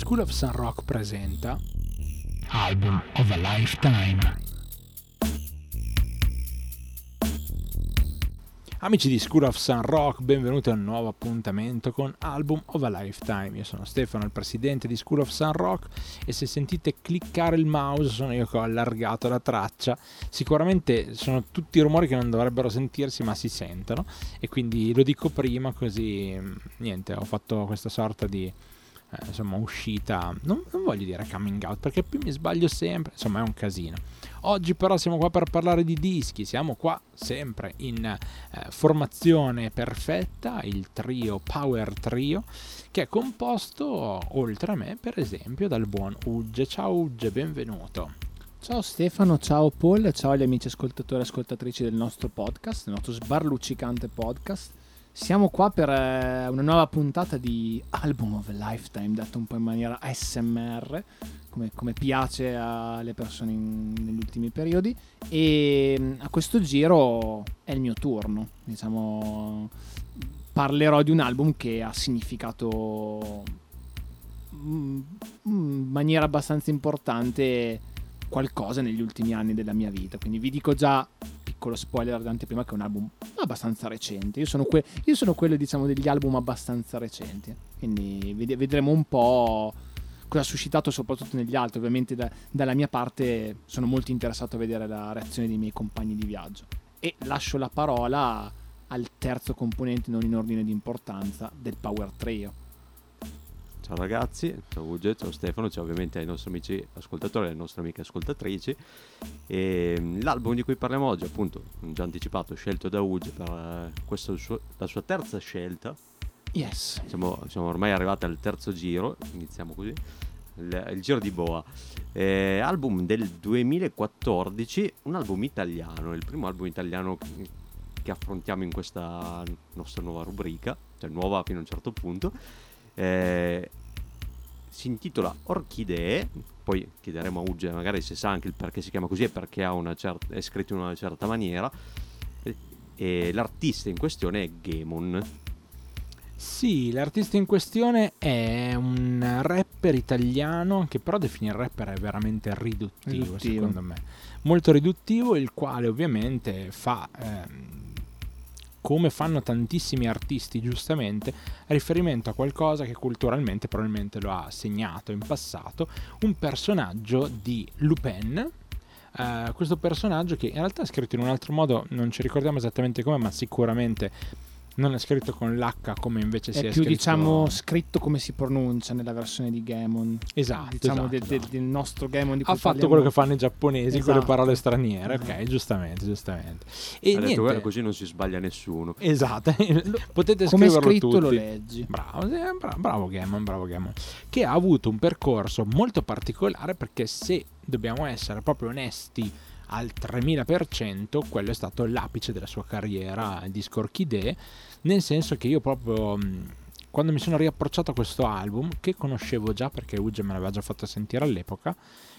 School of Sun Rock presenta Album of a Lifetime. Amici di School of Sun Rock, benvenuti a un nuovo appuntamento con Album of a Lifetime. Io sono Stefano, il presidente di School of Sun Rock e se sentite cliccare il mouse sono io che ho allargato la traccia. Sicuramente sono tutti rumori che non dovrebbero sentirsi ma si sentono e quindi lo dico prima così niente, ho fatto questa sorta di eh, insomma uscita, non, non, voglio dire coming out perché più mi sbaglio sempre, insomma è un casino. Oggi però siamo qua per parlare di dischi, siamo qua sempre in eh, formazione perfetta, il trio Power Trio, che è composto oltre a me per esempio dal buon Ugge. Ciao Ugge, benvenuto. Ciao Stefano, ciao Paul, ciao agli amici ascoltatori e ascoltatrici del nostro podcast, del nostro sbarluccicante podcast. Siamo qua per eh, una nuova puntata di Album of a Lifetime, detto un po' in maniera ASMR, come, come piace alle persone in, negli ultimi periodi. E mm, a questo giro è il mio turno. Diciamo, parlerò di un album che ha significato mm, in maniera abbastanza importante qualcosa negli ultimi anni della mia vita. Quindi vi dico già piccolo spoiler d'anteprima che è un album abbastanza recente. Io sono, que- io sono quello, diciamo, degli album abbastanza recenti. Quindi ved- vedremo un po' cosa ha suscitato soprattutto negli altri. Ovviamente da- dalla mia parte sono molto interessato a vedere la reazione dei miei compagni di viaggio. E lascio la parola al terzo componente, non in ordine di importanza, del Power Trio Ciao ragazzi, ciao Uge, ciao Stefano, ciao ovviamente ai nostri amici ascoltatori e alle nostre amiche ascoltatrici. E mm, l'album di cui parliamo oggi, appunto, già anticipato, scelto da Uge per eh, questa la sua terza scelta. Yes. Siamo, siamo, ormai arrivati al terzo giro, iniziamo così. Il, il giro di Boa, eh, album del 2014, un album italiano, il primo album italiano che affrontiamo in questa nostra nuova rubrica, cioè nuova fino a un certo punto. Eh, si intitola Orchidee, poi chiederemo a Ugge magari se sa anche il perché si chiama così e perché certa, è scritto in una certa maniera, e, e l'artista in questione è Gemon. Sì, l'artista in questione è un rapper italiano che però definire rapper è veramente riduttivo, riduttivo. secondo me. Molto riduttivo, il quale ovviamente fa... Ehm, come fanno tantissimi artisti giustamente, riferimento a qualcosa che culturalmente probabilmente lo ha segnato in passato, un personaggio di Lupin, Uh, questo personaggio che in realtà è scritto in un altro modo, non ci ricordiamo esattamente come, ma sicuramente non è scritto con l'H come invece è si è, più scritto... diciamo scritto come si pronuncia nella versione di Gamon esatto diciamo esatto, del, esatto. del, nostro Gamon di ha fatto parliamo... quello che fanno i giapponesi esatto. con le Esatto. parole straniere ok giustamente giustamente e ha niente... detto, così non si sbaglia nessuno esatto potete come scriverlo scritto tutti. lo leggi bravo, bravo, bravo Gamon bravo Gamon che ha avuto un percorso molto particolare perché se dobbiamo essere proprio onesti al 3000%, quello è stato l'apice della sua carriera di Scorchidee, nel senso che io proprio quando mi sono riapprocciato a questo album, che conoscevo già perché Uge me l'aveva già fatto sentire all'epoca,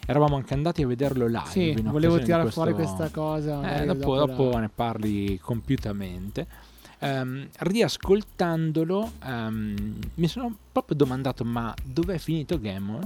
eravamo anche andati a vederlo live. Sì, volevo tirare questo... fuori questa cosa. Eh, dopo, dopo la... ne parli compiutamente. Um, riascoltandolo um, mi sono proprio domandato ma dov'è finito Gamon?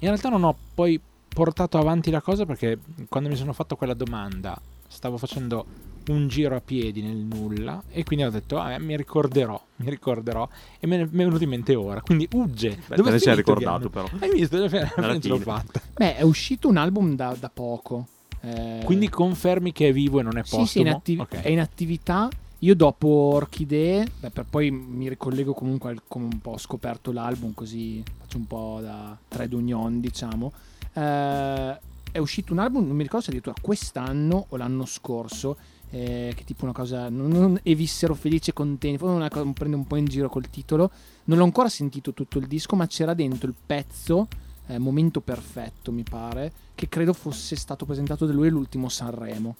In realtà non ho poi portato avanti la cosa perché quando mi sono fatto quella domanda stavo facendo un giro a piedi nel nulla e quindi ho detto ah, mi ricorderò, mi ricorderò e me ne è venuto in mente ora. Quindi Ugge, Beh, dove te ne sei ricordato però. Hai visto? Alla fine l'ho fatta. Beh, è uscito un album da, da poco. Eh... Quindi confermi che è vivo e non è postumo? Sì, sì in attiv- okay. è in attività. Io dopo Orchidee, beh, per poi mi ricollego comunque al come un po' ho scoperto l'album, così faccio un po' da trade union, diciamo. Eh, è uscito un album, non mi ricordo se addirittura quest'anno o l'anno scorso, eh, che tipo una cosa, non, non e vissero felici e contenti, forse una cosa, prende un po' in giro col titolo, non l'ho ancora sentito tutto il disco, ma c'era dentro il pezzo, eh, Momento Perfetto mi pare, che credo fosse stato presentato da lui all'ultimo Sanremo,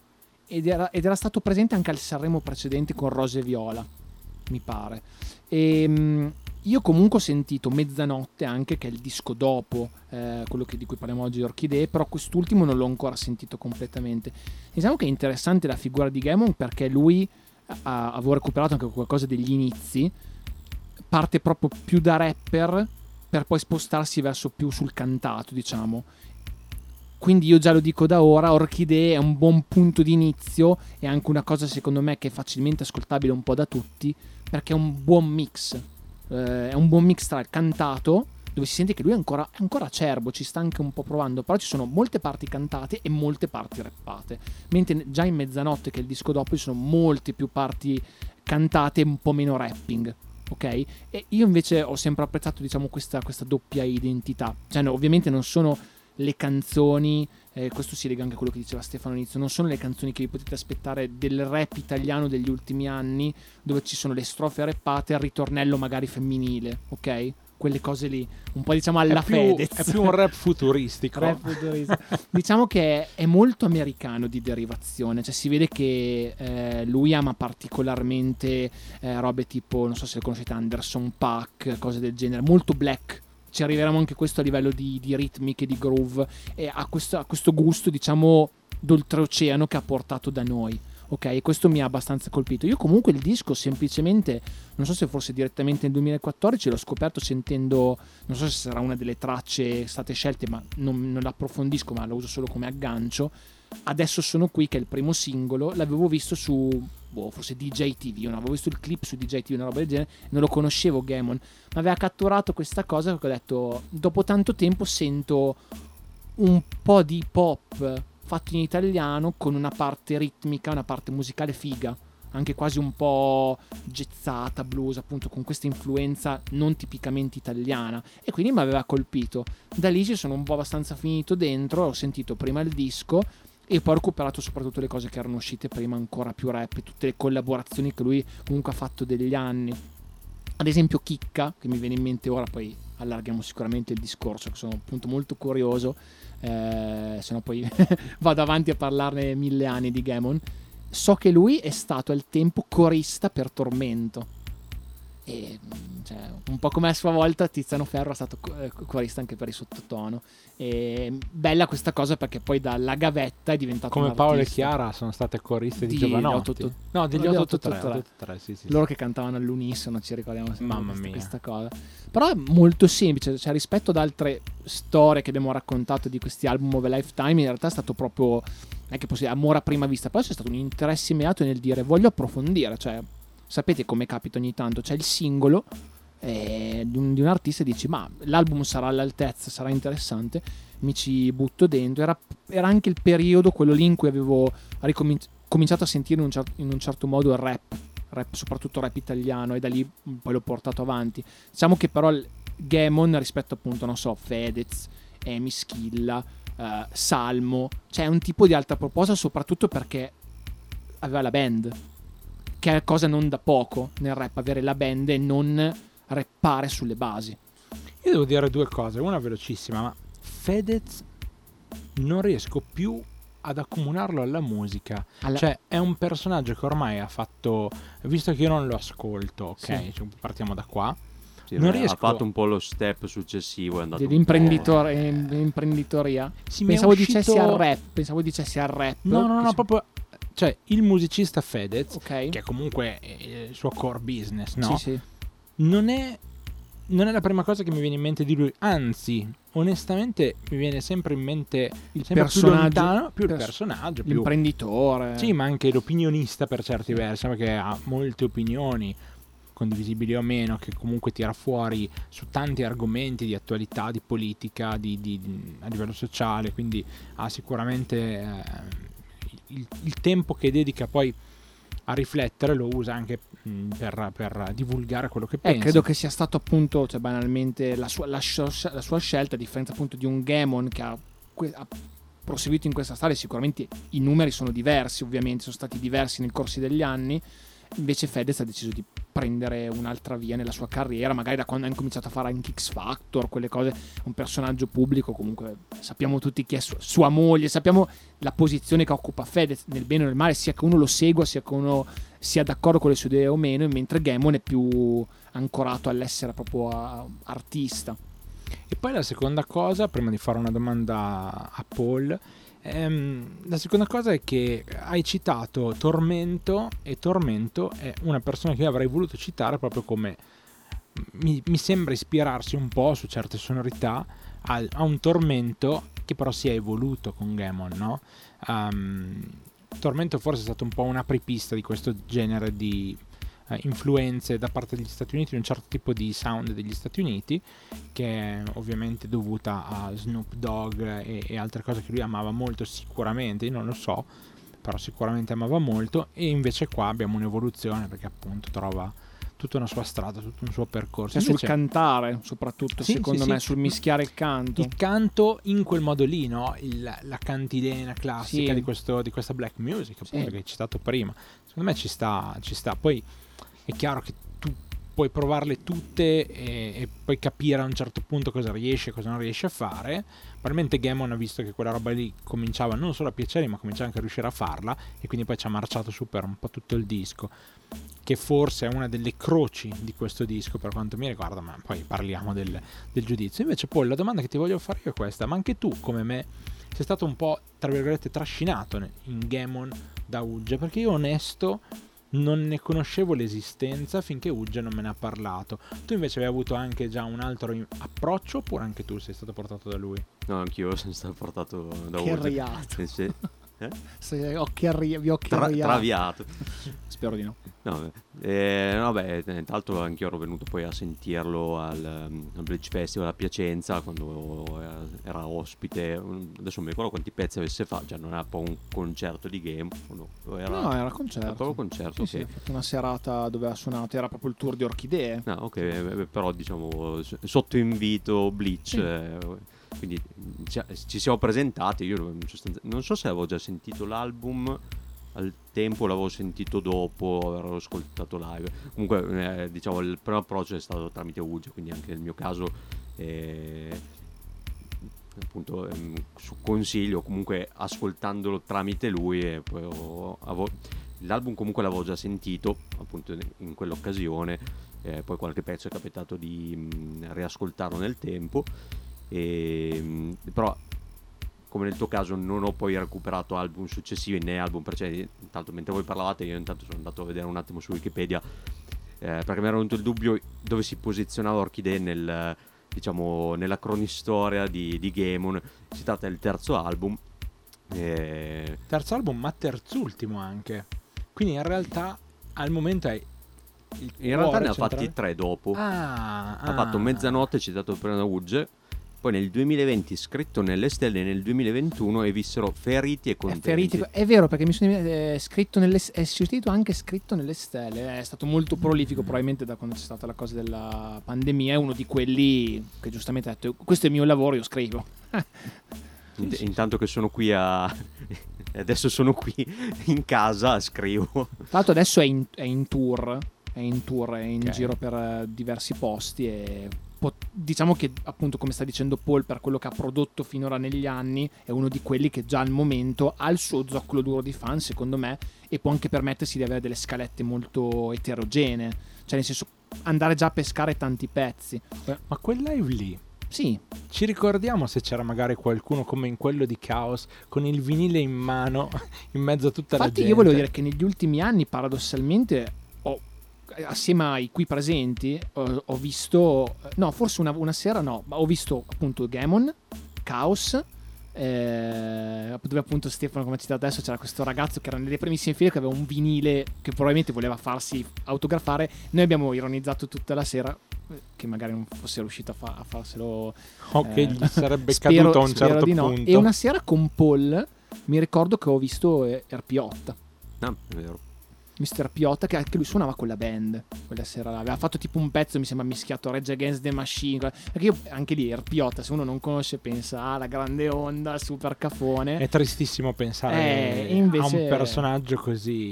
ed era, ed era stato presente anche al Sanremo precedente con Rose e Viola, mi pare. E, ehm, io comunque ho sentito Mezzanotte anche, che è il disco dopo eh, quello che, di cui parliamo oggi, Orchidee, però quest'ultimo non l'ho ancora sentito completamente. Diciamo che è interessante la figura di Gammon perché lui, avevo recuperato anche qualcosa degli inizi, parte proprio più da rapper per poi spostarsi verso più sul cantato, diciamo. Quindi io già lo dico da ora, Orchidee è un buon punto di inizio e anche una cosa secondo me che è facilmente ascoltabile un po' da tutti, perché è un buon mix. Eh, è un buon mix tra il cantato, dove si sente che lui è ancora, è ancora acerbo, ci sta anche un po' provando, però ci sono molte parti cantate e molte parti rappate. Mentre già in Mezzanotte, che è il disco dopo, ci sono molte più parti cantate e un po' meno rapping. Ok? E io invece ho sempre apprezzato, diciamo, questa, questa doppia identità. Cioè, no, ovviamente non sono le canzoni, eh, questo si lega anche a quello che diceva Stefano all'inizio, non sono le canzoni che vi potete aspettare del rap italiano degli ultimi anni, dove ci sono le strofe rappate e il ritornello magari femminile, ok? Quelle cose lì, un po' diciamo alla è più, Fedez. È più un rap futuristico. Rap futuristico. diciamo che è molto americano di derivazione, cioè si vede che eh, lui ama particolarmente eh, robe tipo, non so se le conoscete, Anderson Pack, cose del genere, molto black ci arriveremo anche questo a livello di, di ritmiche, di groove e a questo, a questo gusto diciamo d'oltreoceano che ha portato da noi ok? Questo mi ha abbastanza colpito. Io comunque il disco semplicemente, non so se forse direttamente nel 2014, l'ho scoperto sentendo, non so se sarà una delle tracce state scelte, ma non, non l'approfondisco, ma la uso solo come aggancio. Adesso sono qui, che è il primo singolo, l'avevo visto su, boh, forse DJ TV, non avevo visto il clip su DJ TV, una roba del genere, non lo conoscevo Gamon, ma aveva catturato questa cosa perché ho detto, dopo tanto tempo sento un po' di pop fatto in italiano con una parte ritmica, una parte musicale figa, anche quasi un po' gezzata, blues, appunto con questa influenza non tipicamente italiana e quindi mi aveva colpito. Da lì ci sono un po' abbastanza finito dentro, ho sentito prima il disco e poi ho recuperato soprattutto le cose che erano uscite prima ancora più rap, tutte le collaborazioni che lui comunque ha fatto degli anni. Ad esempio Chicca, che mi viene in mente ora, poi allarghiamo sicuramente il discorso, che sono appunto molto curioso eh, se no poi vado avanti a parlarne mille anni di Gamon. So che lui è stato al tempo corista per Tormento. E, cioè, un po' come a sua volta Tiziano Ferro è stato eh, corista anche per il sottotono. E, bella questa cosa perché poi dalla gavetta è diventato come Paolo e Chiara sono state coriste di, di Giovanotti. 8, no degli 883, sì, sì, loro che cantavano all'unisono ci ricordiamo sempre Mamma questa, mia. questa cosa. Però è molto semplice cioè rispetto ad altre storie che abbiamo raccontato di questi album of a lifetime in realtà è stato proprio è che possiamo amore a prima vista. Però c'è stato un interesse immediato nel dire voglio approfondire cioè sapete come capita ogni tanto c'è il singolo eh, di, un, di, un, artista e dici ma l'album sarà all'altezza sarà interessante mi ci butto dentro. Era, era anche il periodo quello lì in cui avevo ricominciato a sentire in un, cer- in un certo modo il rap rap soprattutto rap italiano e da lì poi l'ho portato avanti. Diciamo che però Gamon rispetto appunto, non so, Fedez, Emi Schilla, uh, Salmo, cioè un tipo di alta proposta soprattutto perché aveva la band, che è cosa non da poco nel rap, avere la band e non rappare sulle basi. Io devo dire due cose, una velocissima, ma Fedez non riesco più ad accomunarlo alla musica. Alla... Cioè, è un personaggio che ormai ha fatto. Visto che io non lo ascolto, ok, sì. cioè, partiamo da qua. Sì, non riesco... Ha fatto un po' lo step successivo. È andato Dell'imprenditoria. Sì, pensavo uscito... dicessi al rap. Pensavo dicessi al rap. No, no, no, no proprio. Cioè, il musicista Fedez, okay. che comunque è il suo core business, no? Sì, sì. Non è non è la prima cosa che mi viene in mente di lui, anzi, onestamente mi viene sempre in mente il personaggio, più, lontano, più il personaggio, più l'imprenditore. Sì, ma anche l'opinionista per certi versi, perché ha molte opinioni condivisibili o meno, che comunque tira fuori su tanti argomenti di attualità, di politica, di, di, a livello sociale, quindi ha sicuramente eh, il, il, tempo che dedica poi a riflettere lo usa anche per, per, divulgare quello che pensa. Eh, credo che sia stato appunto, cioè banalmente, la sua, la, la sua, scelta, a differenza appunto di un Gamon che ha, ha proseguito in questa strada, sicuramente i numeri sono diversi, ovviamente, sono stati diversi nel corso degli anni, Invece Fedez ha deciso di prendere un'altra via nella sua carriera, magari da quando ha incominciato a fare anche X Factor, quelle cose, un personaggio pubblico, comunque sappiamo tutti chi è su- sua moglie, sappiamo la posizione che occupa Fedez nel bene o nel male, sia che uno lo segua, sia che uno sia d'accordo con le sue idee o meno, mentre Gammon è più ancorato all'essere proprio artista. E poi la seconda cosa, prima di fare una domanda a Paul, Ehm, la seconda cosa è che hai citato Tormento e Tormento è una persona che avrei voluto citare proprio come mi, mi sembra ispirarsi un po' su certe sonorità a, a un tormento che però si è evoluto con Gamon, no? Um, Tormento forse è stato un po' un apripista di questo genere di influenze da parte degli Stati Uniti, di un certo tipo di sound degli Stati Uniti, che è ovviamente dovuta a Snoop Dogg e, e altre cose che lui amava molto sicuramente, io non lo so, però sicuramente amava molto, e invece qua abbiamo un'evoluzione perché appunto trova tutta una sua strada, tutto un suo percorso. Cioè, Invece, sul cantare, soprattutto, Sì, secondo sì, me, sì. sul mischiare il canto. il canto in quel modo lì, no? Il- la cantilena classica di, questo- di questa black music, appunto, che hai citato prima. Secondo me ci sta, ci sta. Poi è chiaro che tu puoi provarle tutte e, e poi capire a un certo punto cosa riesce e cosa non riesce a fare. Probabilmente Gammon ha visto che quella roba lì cominciava non solo a piacere, ma cominciava anche a riuscire a farla e quindi poi ci ha marciato su per un po' tutto il disco che forse è una delle croci di questo disco per quanto mi riguarda, ma poi parliamo del, del giudizio. Invece poi la domanda che ti voglio fare io è questa, ma anche tu come me sei stato un po' tra virgolette trascinato in Gamon da Ugge, perché io onesto non ne conoscevo l'esistenza finché Ugge non me ne ha parlato. Tu invece avevi avuto anche già un altro approccio oppure anche tu sei stato portato da lui? No, anch'io sono stato portato da Che Urge. riato. Sì, sì. Se occhi arri- vi occhi Tra- traviato. Spero di no. No, eh, eh, tra l'altro anch'io ero venuto poi a sentirlo al, al Bridge Festival a Piacenza quando eh, era ospite. Adesso non mi ricordo quanti pezzi avesse fatto, cioè non era poi un concerto di game, no? Era, No, era era concerto. proprio un concerto, Sì, sì, ok. ha fatto una serata dove ha suonato, era proprio il tour di Orchidee. No, ok, eh, però diciamo sotto invito Bleach, Sì. eh, quindi ci, ci siamo presentati. Io non so se avevo già sentito l'album al tempo, l'avevo sentito dopo, avevo ascoltato live. Comunque, eh, diciamo, il primo approccio è stato tramite Uge, quindi anche nel mio caso, eh, appunto, ehm, su consiglio, comunque ascoltandolo tramite lui, e poi ho- avevo- l'album comunque l'avevo già sentito, appunto, in quell'occasione eh, poi qualche pezzo è capitato di mh, riascoltarlo nel tempo e, mh, però come nel tuo caso non ho poi recuperato album successivi né album precedenti. Intanto mentre voi parlavate io intanto sono andato a vedere un attimo su Wikipedia eh, perché mi era venuto il dubbio dove si posizionava Orchidee nel, diciamo, nella cronistoria di, di Gamon. Si tratta del terzo album eh, Terzo album, ma terzultimo anche. Quindi in realtà al momento è il in realtà ne ha fatti tre dopo. Ah, ha fatto Mezzanotte citato prima da Uge poi nel 2020 scritto nelle stelle nel 2021 e vissero feriti e È, contenti. feriti- è vero perché mi sono è scritto nelle, è scritto anche scritto nelle stelle è stato molto prolifico probabilmente da quando c'è stata la cosa della pandemia è uno di quelli che giustamente ha detto questo è il mio lavoro io scrivo. Int- intanto che sono qui a adesso sono qui in casa scrivo. Tra l'altro adesso è in, è in tour è in tour è in Ok. giro per eh, diversi posti e diciamo che appunto come sta dicendo Paul per quello che ha prodotto finora negli anni è uno di quelli che già al momento ha il suo zoccolo duro di fan secondo me e può anche permettersi di avere delle scalette molto eterogenee. Cioè nel senso andare già a pescare tanti pezzi. Ma quel live lì, sì. ci ricordiamo se c'era magari qualcuno come in quello di Chaos con il vinile in mano in mezzo a tutta la infatti gente? io volevo dire che negli ultimi anni paradossalmente assieme ai qui presenti ho, ho visto no forse una, una sera no ma ho visto appunto Gamon Chaos eh, dove appunto Stefano come ha citato adesso c'era questo ragazzo che era nelle primissime file che aveva un vinile che probabilmente voleva farsi autografare noi abbiamo ironizzato tutta la sera eh, che magari non fosse riuscito a, fa- a farselo O che eh, gli sarebbe spero- caduto a un certo di no. punto. e una sera con Paul mi ricordo che ho visto eh, Erpiotta no, è vero Mr. Piotta che anche lui suonava con la band quella sera là. aveva fatto tipo un pezzo mi sembra mischiato Rage Against the Machine perché io anche lì Erpiotta se uno non conosce pensa ah la grande onda super cafone È tristissimo pensare Eh, invece- a un personaggio così.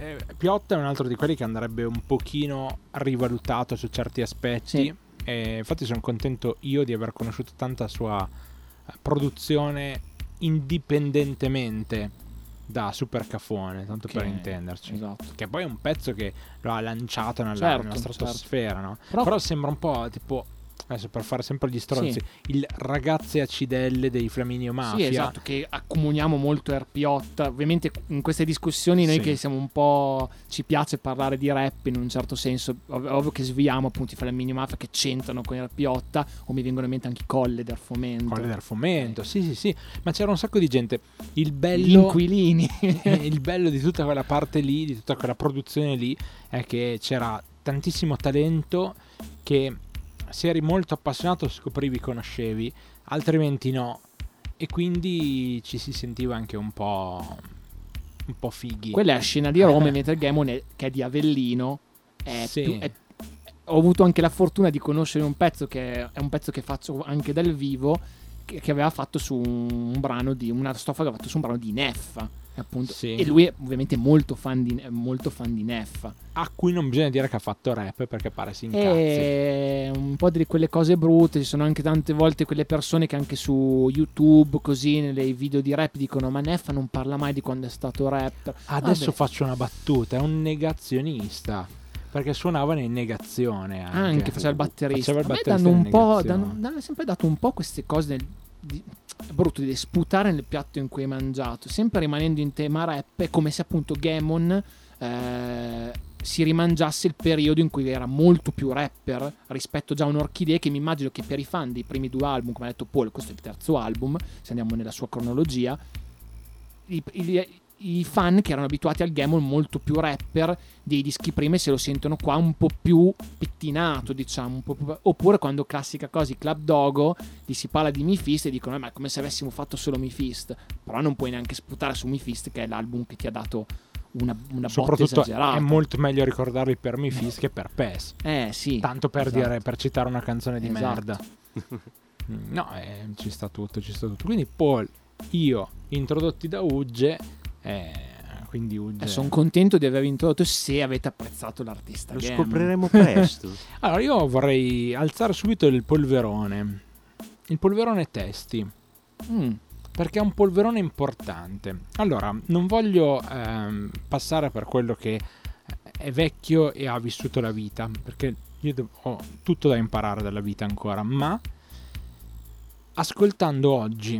Eh, Piotta è un altro di quelli che andrebbe un pochino rivalutato su certi aspetti. Sì. E infatti sono contento io di aver conosciuto tanta sua produzione indipendentemente da Super Cafone, tanto per Che- intenderci. esatto Che poi è un pezzo che lo ha lanciato nella, Certo, nella certo. stratosfera, no? Però- Però sembra un po' tipo adesso per fare sempre gli stronzi, il ragazze acidelle dei Flaminio Mafia. Sì, esatto, che accomuniamo molto RP8. Ovviamente in queste discussioni noi Sì. che siamo un po'... ci piace parlare di rap in un certo senso, ov- ovvio che sviamo appunto i Flaminio Mafia che c'entrano con RP8 o mi vengono in mente anche i Colle del Fomento. Colle del fomento, sì, sì, sì, ma c'era un sacco di gente. Il Gli bello, inquilini. il bello di tutta quella parte lì, di tutta quella produzione lì, è che c'era tantissimo talento che se eri molto appassionato scoprivi, conoscevi, altrimenti no. E quindi ci si sentiva anche un po', un po' fighi. Quella è la scena di Roma, mentre Gamon è, che è di Avellino. È Sì. più- è- ho avuto anche la fortuna di conoscere un pezzo che è un pezzo che faccio anche dal vivo, che, aveva fatto su un brano di una strofa che aveva fatto su un brano di Neffa. Appunto. Sì. E lui è ovviamente molto fan di, molto fan di Neffa. A cui non bisogna dire che ha fatto rap perché pare si incazzi. E un po' di quelle cose brutte. Ci sono anche tante volte quelle persone che anche su YouTube, così nei video di rap, dicono: Ma Neffa non parla mai di quando è stato rapper. Adesso Vabbè. faccio una battuta, è un negazionista. Perché suonavano in negazione anche. Anche faceva il batterista. Faceva il batterista danno un po'. Danno, danno sempre dato un po' queste cose nel- di- è brutto di sputare nel piatto in cui hai mangiato. Sempre rimanendo in tema rap, è come se appunto Gamon eh, si rimangiasse il periodo in cui era molto più rapper rispetto già a un'orchidea che mi immagino che per i fan dei primi due album, come ha detto Paul, questo è il terzo album, se andiamo nella sua cronologia, i, i- i fan che erano abituati al Gamon molto più rapper dei dischi prima se lo sentono qua un po' più pettinato, diciamo, più- oppure quando classica cosa, i Club Dogo, gli si parla di Mifist e dicono "Eh, ma è come se avessimo fatto solo Mifist, però non puoi neanche sputare su Mifist che è l'album che ti ha dato una, una Soprattutto è molto meglio ricordarli per Mifis che per PES. Eh sì. Tanto per, esatto. dire, per citare una canzone di Esatto. merda. Mm, No, eh, ci sta tutto, ci sta tutto. Quindi Paul, io, introdotti da Ugge, eh, quindi Ugge... sono contento di aver introdotto se avete apprezzato l'artista. Lo Gammon. scopriremo presto. Allora, io vorrei alzare subito il polverone. Il polverone testi. Mm, perché è un polverone importante. Allora, non voglio ehm, passare per quello che è vecchio e ha vissuto la vita, perché io ho tutto da imparare dalla vita ancora, ma ascoltando oggi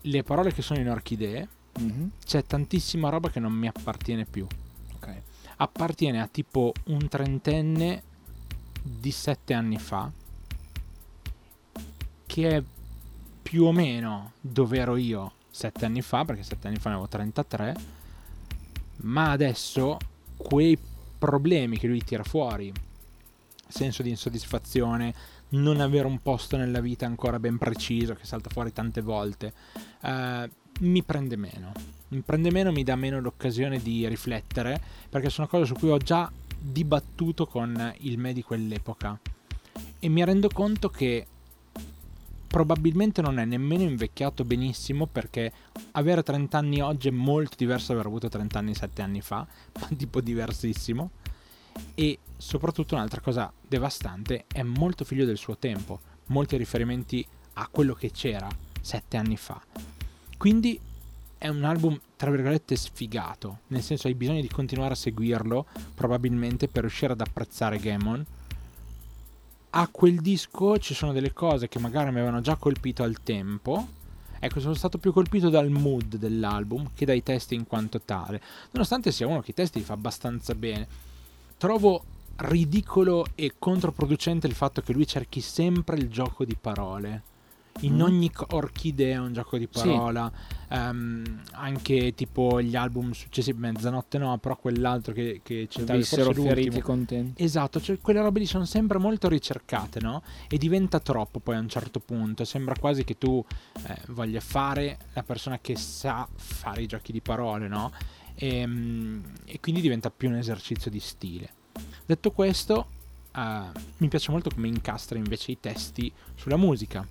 le parole che sono in orchidee, mhm, c'è tantissima roba che non mi appartiene più. ok. Appartiene a tipo un trentenne di sette anni fa, che è più o meno dove ero io sette anni fa, perché sette anni fa ne avevo 33, ma adesso quei problemi che lui tira fuori, senso di insoddisfazione, non avere un posto nella vita ancora ben preciso, che salta fuori tante volte, eh, mi prende meno. Mi prende meno, mi dà meno l'occasione di riflettere, perché sono cose su cui ho già dibattuto con il me di quell'epoca. E mi rendo conto che probabilmente non è nemmeno invecchiato benissimo perché avere 30 anni oggi è molto diverso da aver avuto 30 anni 7 anni fa, ma tipo diversissimo. E soprattutto un'altra cosa devastante, è molto figlio del suo tempo, molti riferimenti a quello che c'era 7 anni fa. Quindi è un album tra virgolette sfigato, nel senso hai bisogno di continuare a seguirlo probabilmente per riuscire ad apprezzare Gamon. A quel disco ci sono delle cose che magari mi avevano già colpito al tempo. Ecco, sono stato più colpito dal mood dell'album che dai testi in quanto tale. Nonostante sia uno che i testi li fa abbastanza bene, trovo ridicolo e controproducente il fatto che lui cerchi sempre il gioco di parole. In Mm. ogni orchidea è un gioco di Sì. parola. Ehm, anche tipo gli album successivi, Mezzanotte no, però quell'altro che, che citavi forse feriti contenti. Esatto, cioè quelle robe lì sono sempre molto ricercate, no? E diventa troppo poi a un certo punto. Sembra quasi che tu eh, voglia fare la persona che sa fare i giochi di parole, no? E, mm, e quindi diventa più un esercizio di stile. Detto questo, eh, mi piace molto come incastra invece i testi sulla musica.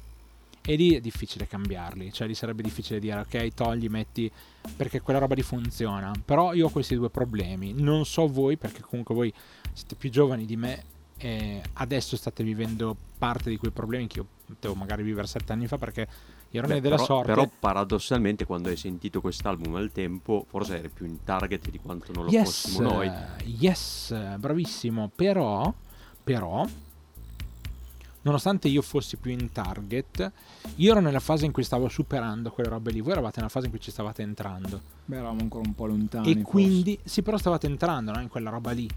E lì è difficile cambiarli, cioè lì sarebbe difficile dire ok, togli, metti, perché quella roba lì funziona. Però io ho questi due problemi. Non so voi, perché comunque voi siete più giovani di me e adesso state vivendo parte di quei problemi che io potevo magari vivere sette anni fa perché ironia Beh, della però, sorte. però paradossalmente quando hai sentito quest'album al tempo forse eri più in target di quanto non lo yes, fossimo noi. yes, bravissimo. Però, però, nonostante io fossi più in target, io ero nella fase in cui stavo superando quelle robe lì, voi eravate nella fase in cui ci stavate entrando. Beh, eravamo ancora un po' lontani. e forse. quindi, sì, però stavate entrando no? in quella roba lì.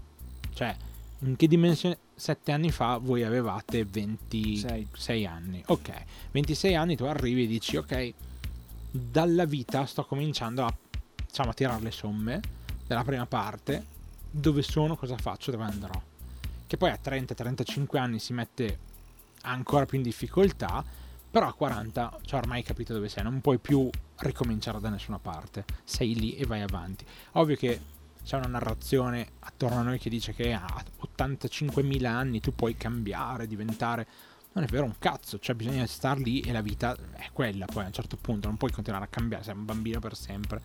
Cioè, in che dimensione? Sette anni fa voi avevate 26 Sei. anni. Ok, 26 anni tu arrivi e dici, ok, dalla vita sto cominciando a, diciamo, a tirare le somme della prima parte. Dove sono, cosa faccio, dove andrò. Che poi a 30-35 anni si mette ancora più in difficoltà, però a 40, cioè ormai hai capito dove sei, non puoi più ricominciare da nessuna parte, sei lì e vai avanti. Ovvio che c'è una narrazione attorno a noi che dice che a 85.000 anni tu puoi cambiare, diventare... Non è vero un cazzo, cioè bisogna star lì e la vita è quella, poi a un certo punto non puoi continuare a cambiare, sei un bambino per sempre.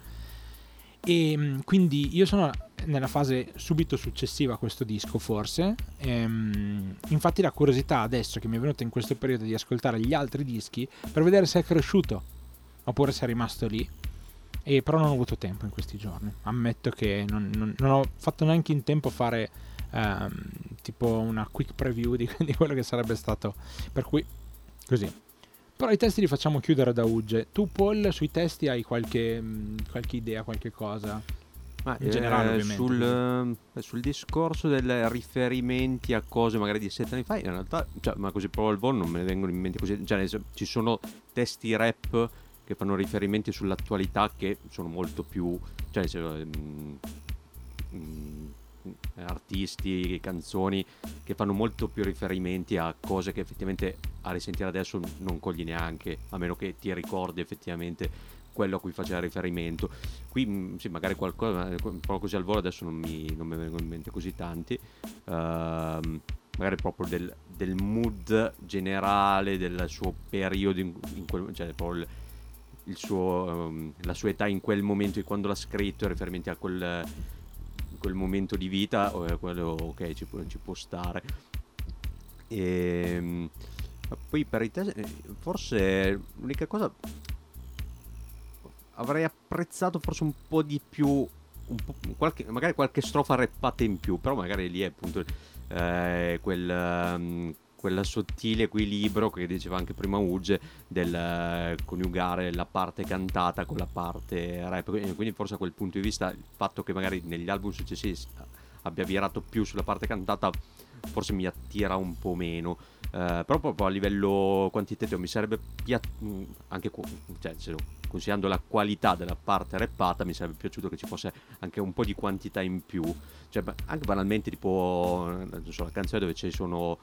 E mm, quindi io sono nella fase subito successiva a questo disco, forse. Ehm, infatti, la curiosità adesso che mi è venuta in questo periodo di ascoltare gli altri dischi per vedere se è cresciuto oppure se è rimasto lì. E però non ho avuto tempo in questi giorni. Ammetto che non, non- non ho fatto neanche in tempo a fare ehm, tipo una quick preview di, di quello che sarebbe stato. Per cui, così. Però i testi li facciamo chiudere da Ugge. Tu, Paul, sui testi hai qualche, mh, qualche idea, qualche cosa? Ma In generale, eh, ovviamente, Sul, eh, sul discorso del riferimenti a cose magari di sette anni fa, in realtà, cioè, ma così proprio al volo non me ne vengono in mente così. Cioè, ci sono testi rap che fanno riferimenti sull'attualità che sono molto più. Cioè, nel senso, mm, mm, artisti, canzoni che fanno molto più riferimenti a cose che effettivamente a risentire adesso non cogli neanche, a meno che ti ricordi effettivamente quello a cui faceva riferimento. Qui mh, sì, magari qualcosa, un po' così al volo adesso non mi, non mi vengono in mente così tanti. Ehm, magari proprio del, del mood generale del suo periodo, in, in quel, cioè proprio il, il suo, ehm, la sua età in quel momento di quando l'ha scritto, riferimenti a quel, quel momento di vita, quello ok ci può, ci può stare. E, poi per i test, eh, forse l'unica cosa avrei apprezzato forse un po' di più, po', qualche, magari qualche strofa rappata in più, però magari lì è appunto eh, quel, ehm, quel sottile equilibrio che diceva anche prima Uge del eh, coniugare la parte cantata con la parte rap, quindi forse a quel punto di vista il fatto che magari negli album successivi abbia virato più sulla parte cantata forse mi attira un po' meno. Eh, però proprio a livello quantitativo mi sarebbe piaciuto anche qua, cioè, considerando la qualità della parte rappata mi sarebbe piaciuto che ci fosse anche un po' di quantità in più cioè anche banalmente tipo non so, la canzone dove ci sono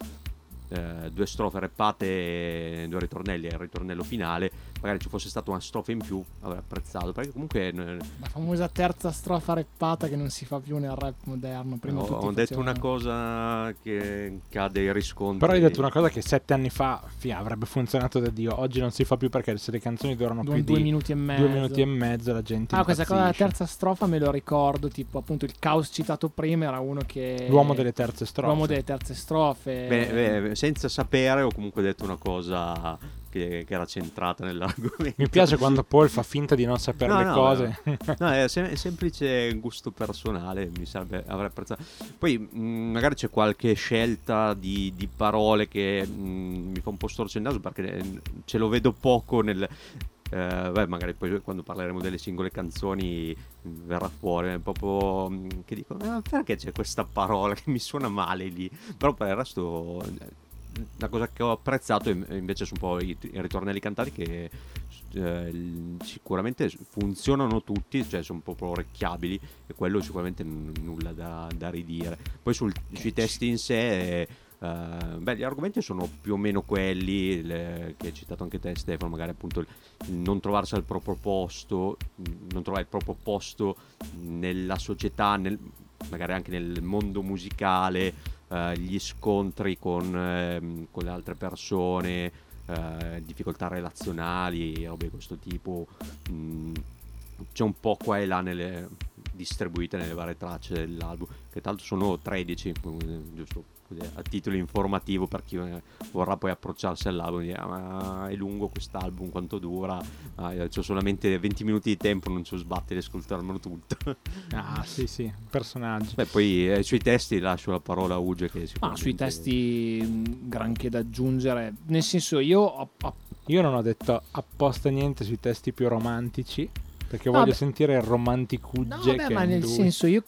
eh, due strofe rappate due ritornelli e il ritornello finale magari ci fosse stata una strofa in più avrei apprezzato perché comunque eh, La famosa terza strofa rappata che non si fa più nel rap moderno. Prima ho, tutti ho detto facevano- una cosa che, che ha dei riscontri Però hai detto una cosa che sette anni fa fi, avrebbe funzionato da Dio. Oggi non si fa più perché se le canzoni durano due, più due di minuti e mezzo. due minuti e mezzo la gente Ah, questa cosa della terza strofa me lo ricordo, tipo appunto il caos citato prima era uno che... L'uomo delle terze strofe. L'uomo delle terze strofe. Beh, beh, senza sapere ho comunque detto una cosa che, che era centrata nell'argomento Mi piace quando Paul fa finta di non sapere No, le no, cose. No, è sem- semplice gusto personale, mi sarebbe, avrei apprezzato. Poi mh, magari c'è qualche scelta di, di parole che mh, mi fa un po' storcere il naso perché eh, ce lo vedo poco nel... eh, beh, magari poi quando parleremo delle singole canzoni verrà fuori, è proprio che dico, "Ah, perché c'è questa parola che mi suona male lì? Però per il resto... eh, La cosa che ho apprezzato in- invece sono un po' i, i ritornelli cantati che eh, sicuramente funzionano tutti, cioè sono proprio orecchiabili e quello sicuramente n- nulla da, da ridire. Poi sul- sui testi in sé, eh, beh, gli argomenti sono più o meno quelli le- che hai citato anche te Stefano, magari appunto il, il non trovarsi al proprio posto, non trovare il proprio posto nella società, nel- magari anche nel mondo musicale, eh, gli scontri con, ehm, con le altre persone, eh, difficoltà relazionali, robe di questo tipo. Mm, c'è un po' qua e là nelle, distribuite nelle varie tracce dell'album, che l'altro sono 13, eh, giusto a titolo informativo per chi eh, vorrà poi approcciarsi all'album. Dire, ah, ma è lungo quest'album, quanto dura? Ah, ho solamente 20 minuti di tempo, non ci sbattere di ascoltarmelo tutto. Ah, sì, sì, personaggi. Beh, poi eh, sui testi lascio la parola a Uge che Ah, sui testi mh, granché da aggiungere. Nel senso, io ho, ho- Io non ho detto apposta niente sui testi più romantici, perché No, voglio beh- sentire il romanticugge No, che ma nel lui. senso io,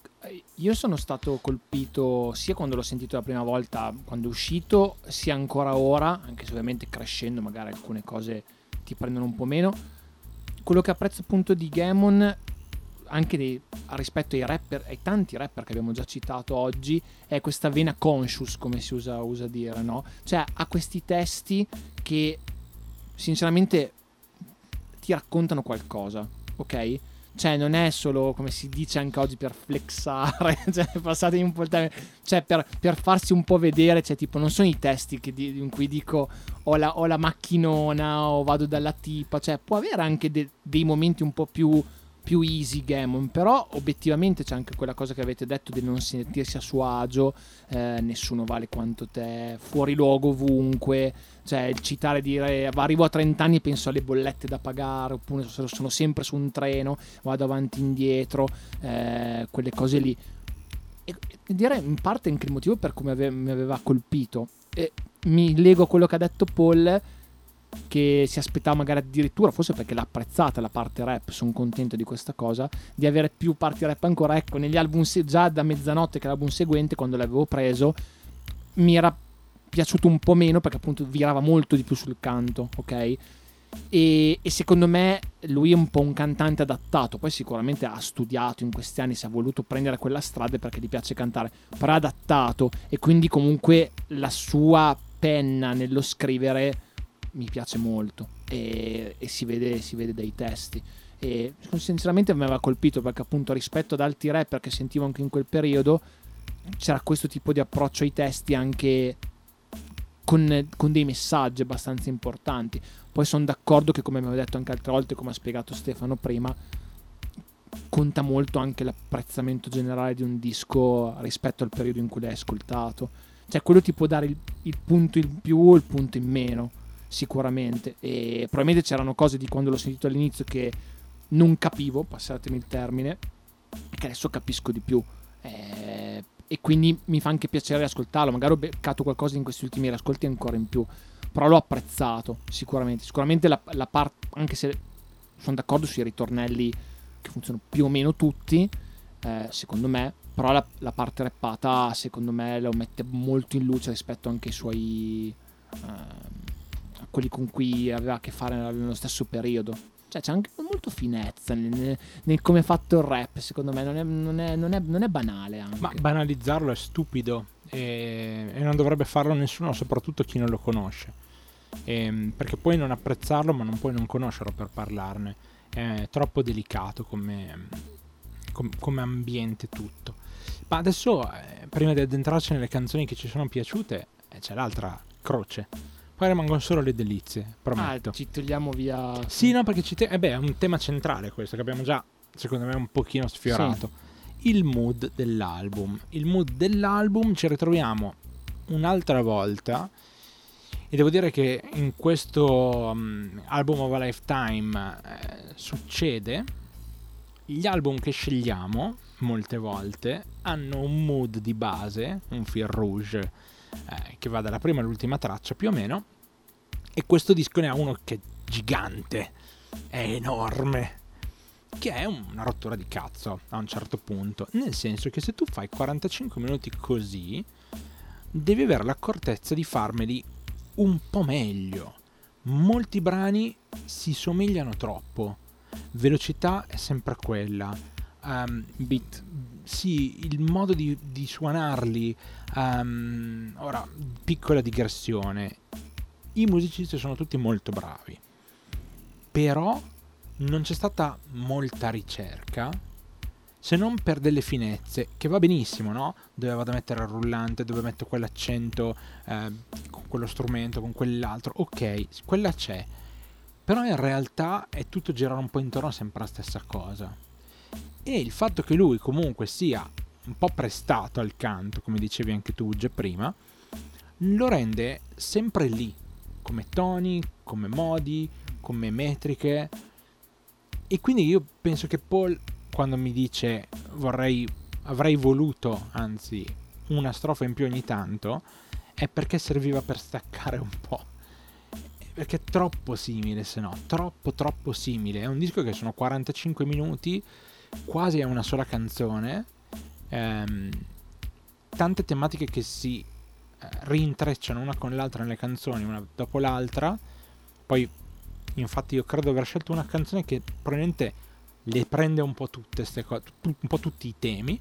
io sono stato colpito sia quando l'ho sentito la prima volta, quando è uscito, sia ancora ora, anche se ovviamente crescendo magari alcune cose ti prendono un po' meno. Quello che apprezzo appunto di Gamon, anche dei- rispetto ai rapper, ai tanti rapper che abbiamo già citato oggi, è questa vena conscious, come si usa, usa dire, no? Cioè ha questi testi che sinceramente ti raccontano qualcosa, ok? Cioè, non è solo come si dice anche oggi per flexare, cioè, passatemi un po' il termine, cioè per, per farsi un po' vedere, cioè, tipo, non sono i testi di- in cui dico ho la, ho la macchinona o vado dalla tipa, cioè, può avere anche de- dei momenti un po' più, più easy Gammon, però obiettivamente c'è anche quella cosa che avete detto di non sentirsi a suo agio, eh, nessuno vale quanto te, fuori luogo ovunque, cioè il citare dire arrivo a 30 anni e penso alle bollette da pagare oppure sono sempre su un treno vado avanti e indietro eh, quelle cose lì. E, direi in parte anche il motivo per come ave- mi aveva colpito. E mi lego a quello che ha detto Paul che si aspettava magari addirittura forse perché l'ha apprezzata la parte rap sono contento di questa cosa di avere più parti rap ancora ecco negli album se- già da mezzanotte che l'album seguente quando l'avevo preso mi era piaciuto un po' meno perché appunto virava molto di più sul canto, ok? E, e secondo me lui è un po' un cantante adattato, poi sicuramente ha studiato in questi anni, si è voluto prendere quella strada perché gli piace cantare, però adattato e quindi comunque la sua penna nello scrivere mi piace molto e, e si, vede, si vede dai testi. E sinceramente mi aveva colpito perché appunto rispetto ad altri rapper che sentivo anche in quel periodo c'era questo tipo di approccio ai testi anche con, con dei messaggi abbastanza importanti. Poi sono d'accordo che, come abbiamo detto anche altre volte, come ha spiegato Stefano prima, conta molto anche l'apprezzamento generale di un disco rispetto al periodo in cui l'hai ascoltato. Cioè, quello ti può dare il, il punto in più o il punto in meno, sicuramente. E probabilmente c'erano cose di quando l'ho sentito all'inizio che non capivo, passatemi il termine, che adesso capisco di più. Eh, e quindi mi fa anche piacere ascoltarlo. Magari ho beccato qualcosa in questi ultimi ascolti ancora in più. Però l'ho apprezzato, sicuramente. Sicuramente la, la parte, anche se sono d'accordo sui ritornelli che funzionano più o meno tutti, eh, secondo me. Però la, la parte rappata, secondo me, lo mette molto in luce rispetto anche ai suoi. a quelli con cui aveva a che fare nello stesso periodo. Cioè, c'è anche molto finezza nel, nel- come è fatto il rap, secondo me. Non è, non è- non è- non è banale anche. Ma banalizzarlo è stupido e, e non dovrebbe farlo nessuno, soprattutto chi non lo conosce. Ehm, perché puoi non apprezzarlo, ma non puoi non conoscerlo per parlarne. È troppo delicato come, com- come ambiente tutto. Ma adesso, eh, prima di addentrarci nelle canzoni che ci sono piaciute, eh, c'è l'altra croce. Poi rimangono solo le delizie, Ah, prometto. ci togliamo via. Sì, no, perché ci te- eh beh, è un tema centrale questo che abbiamo già, secondo me, un pochino sfiorato. Il mood dell'album. Il mood dell'album ci ritroviamo un'altra volta. E devo dire che in questo mm, album of a lifetime eh, succede. Gli album che scegliamo, molte volte, hanno un mood di base, un fil rouge, eh, che va dalla prima all'ultima traccia più o meno. E questo disco ne ha uno che è gigante, è enorme, che è una rottura di cazzo a un certo punto. Nel senso che se tu fai 45 minuti così, devi avere l'accortezza di farmeli un po' meglio. Molti brani si somigliano troppo. Velocità è sempre quella. Ehm, Beat. sì, il modo di, di suonarli. ehm, ora, piccola digressione. I musicisti sono tutti molto bravi. Però non c'è stata molta ricerca. Se non per delle finezze, che va benissimo, no? Dove vado a mettere il rullante, dove metto quell'accento eh, con quello strumento, con quell'altro. Ok, quella c'è. Però in realtà è tutto girare un po' intorno sempre la stessa cosa. E il fatto che lui comunque sia un po' prestato al canto, come dicevi anche tu già prima, lo rende sempre lì, come toni, come modi, come metriche. E quindi io penso che Paul, quando mi dice vorrei, avrei voluto, anzi, una strofa in più ogni tanto, è perché serviva per staccare un po'. Perché è troppo simile, se no, troppo troppo simile. È un disco che sono 45 minuti, quasi è una sola canzone. Ehm, tante tematiche che si eh, rintrecciano una con l'altra nelle canzoni, una dopo l'altra. Poi, infatti, io credo di aver scelto una canzone che probabilmente le prende un po' tutte queste cose, un po' tutti i temi.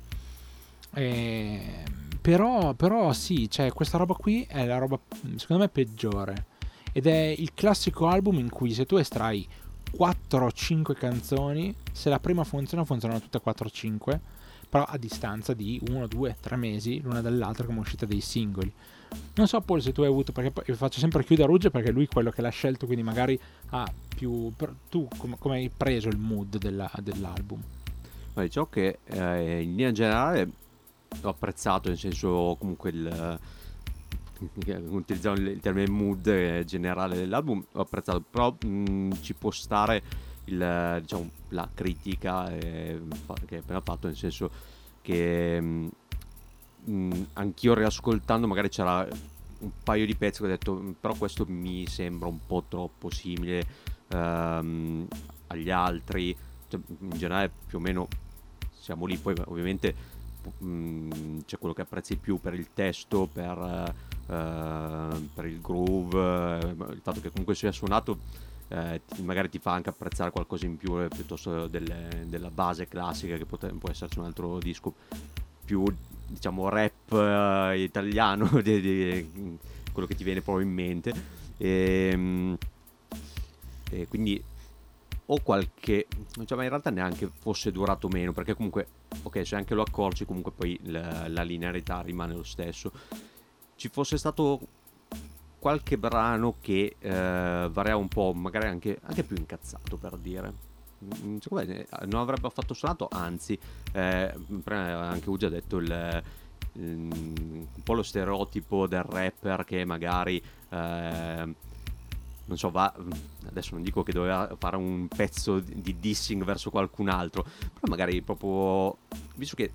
Eh, però, però sì, cioè, questa roba qui è la roba secondo me peggiore. Ed è il classico album in cui se tu estrai 4 o 5 canzoni, se la prima funziona, funzionano tutte 4 o 5, però a distanza di 1, 2, 3 mesi l'una dall'altra come uscita dei singoli. Non so Paul se tu hai avuto, perché faccio sempre chiudere a perché lui è quello che l'ha scelto, quindi magari ha più... Tu come, come hai preso il mood della, dell'album? Ma diciamo che eh, in linea generale ho apprezzato, nel senso comunque il utilizzando il termine mood generale dell'album ho apprezzato però mh, ci può stare il, diciamo, la critica eh, che hai appena fatto nel senso che mh, anch'io riascoltando magari c'era un paio di pezzi che ho detto però questo mi sembra un po' troppo simile ehm, agli altri cioè, in generale più o meno siamo lì. Poi ovviamente mh, c'è quello che apprezzi più per il testo per Uh, per il groove, uh, il fatto che comunque sia suonato ti, magari ti fa anche apprezzare qualcosa in più piuttosto delle, della base classica che pote, può esserci un altro disco più diciamo rap italiano di, di, quello che ti viene proprio in mente. E, um, e quindi o qualche ma in realtà neanche fosse durato meno perché comunque ok se anche lo accorgi comunque poi la, la linearità rimane lo stesso ci fosse stato qualche brano che eh, variava un po', magari anche, anche, più incazzato per dire. Mm, secondo me eh, non avrebbe affatto suonato, anzi, eh, anche Ugi ha detto il, il, un po' lo stereotipo del rapper che magari, eh, non so, va, adesso non dico che doveva fare un pezzo di dissing verso qualcun altro, però magari proprio, visto che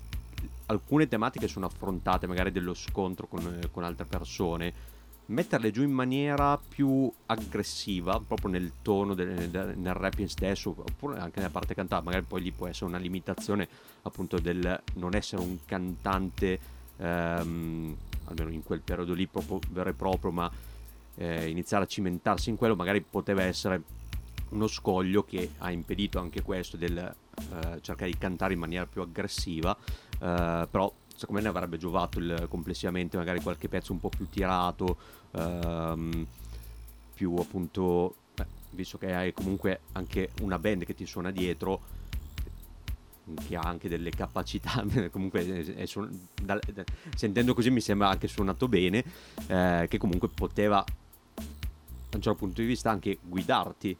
alcune tematiche sono affrontate, magari dello scontro con, con altre persone, metterle giù in maniera più aggressiva, proprio nel tono del, del, nel rapping stesso, oppure anche nella parte cantata, magari poi lì può essere una limitazione appunto del non essere un cantante, ehm, almeno in quel periodo lì proprio vero e proprio, ma eh, iniziare a cimentarsi in quello magari poteva essere uno scoglio che ha impedito anche questo del eh, cercare di cantare in maniera più aggressiva Uh, però secondo me ne avrebbe giovato il, complessivamente magari qualche pezzo un po' più tirato, uh, più appunto, beh, visto che hai comunque anche una band che ti suona dietro, che ha anche delle capacità, comunque è, è suon- da, da, sentendo così mi sembra anche suonato bene, eh, che comunque poteva da un certo punto di vista anche guidarti,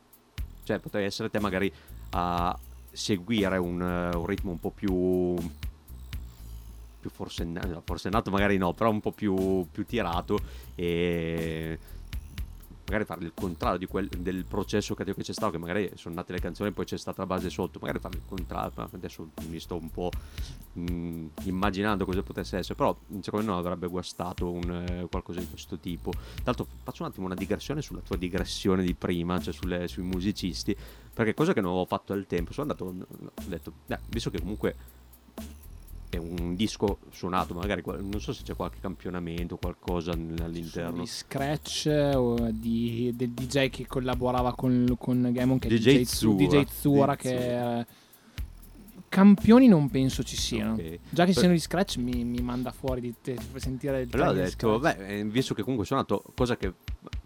cioè potevi essere te magari a seguire un, un ritmo un po' più più forsennato, forsennato magari no, però un po' più, più tirato e magari fare il contrario di quel, del processo creativo che c'è stato, che magari sono nate le canzoni e poi c'è stata la base sotto, magari fare il contrario, adesso mi sto un po' mh, immaginando cosa potesse essere, però secondo me non avrebbe guastato un, eh, qualcosa di questo tipo. Tra l'altro faccio un attimo una digressione sulla tua digressione di prima, cioè sulle, sui musicisti, perché cosa che non avevo fatto al tempo, sono andato, ho detto, beh, visto che comunque è un disco suonato, magari non so se c'è qualche campionamento qualcosa all'interno. Di scratch o di, del DJ che collaborava con, con Gamon, che è DJ, DJ Zura, DJ Zura che Zura. campioni non penso ci siano. Okay. Già che per... siano di scratch mi, mi, manda fuori di te, sentire il Però ho detto, beh, eh, visto che comunque ho suonato, cosa che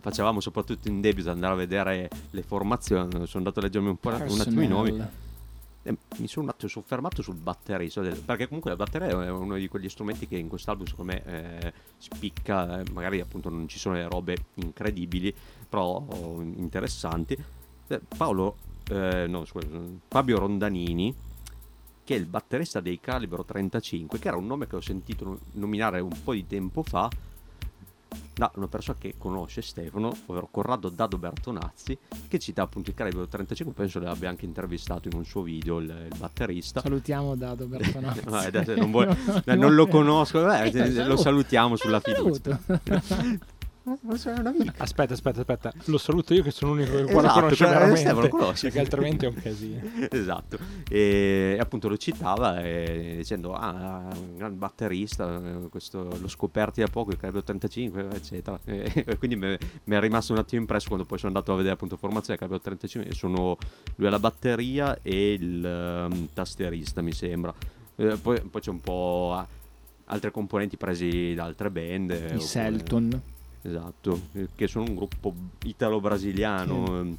facevamo soprattutto in debut, andare a vedere le formazioni, sono andato a leggermi un po' un attimo i nomi eh, mi sono un attimo soffermato sul batterista perché comunque la batteria è uno di quegli strumenti che in quest'album secondo me eh, spicca eh, magari appunto non ci sono le robe incredibili però interessanti. Eh, Paolo no scusa Fabio Rondanini che è il batterista dei Calibro 35 che era un nome che ho sentito nominare un po' di tempo fa da una persona che conosce Stefano, ovvero Corrado Dado Bertonazzi, che cita appunto il Calibre 35, penso l'abbia anche intervistato in un suo video, il, il batterista. Salutiamo Dado Bertonazzi. Adesso non, vuoi- eh, non lo conosco, vabbè, Eh, lo salutiamo sulla Saluto. fiducia. Aspetta, aspetta, aspetta. Lo saluto io che sono l'unico che Esatto, conosce cioè, veramente. Lo conosci. Perché altrimenti è un casino. esatto e appunto lo citava eh, dicendo ah un gran batterista eh, questo l'ho scoperti da poco il Calibre 35 eccetera e quindi mi è rimasto un attimo impresso quando poi sono andato a vedere appunto formazione del Calibre 35 e sono lui alla batteria e il ehm, tastierista mi sembra Eh, poi, poi c'è un po' altre componenti presi da altre band I oppure- Selton. Esatto eh, che sono un gruppo italo-brasiliano ehm,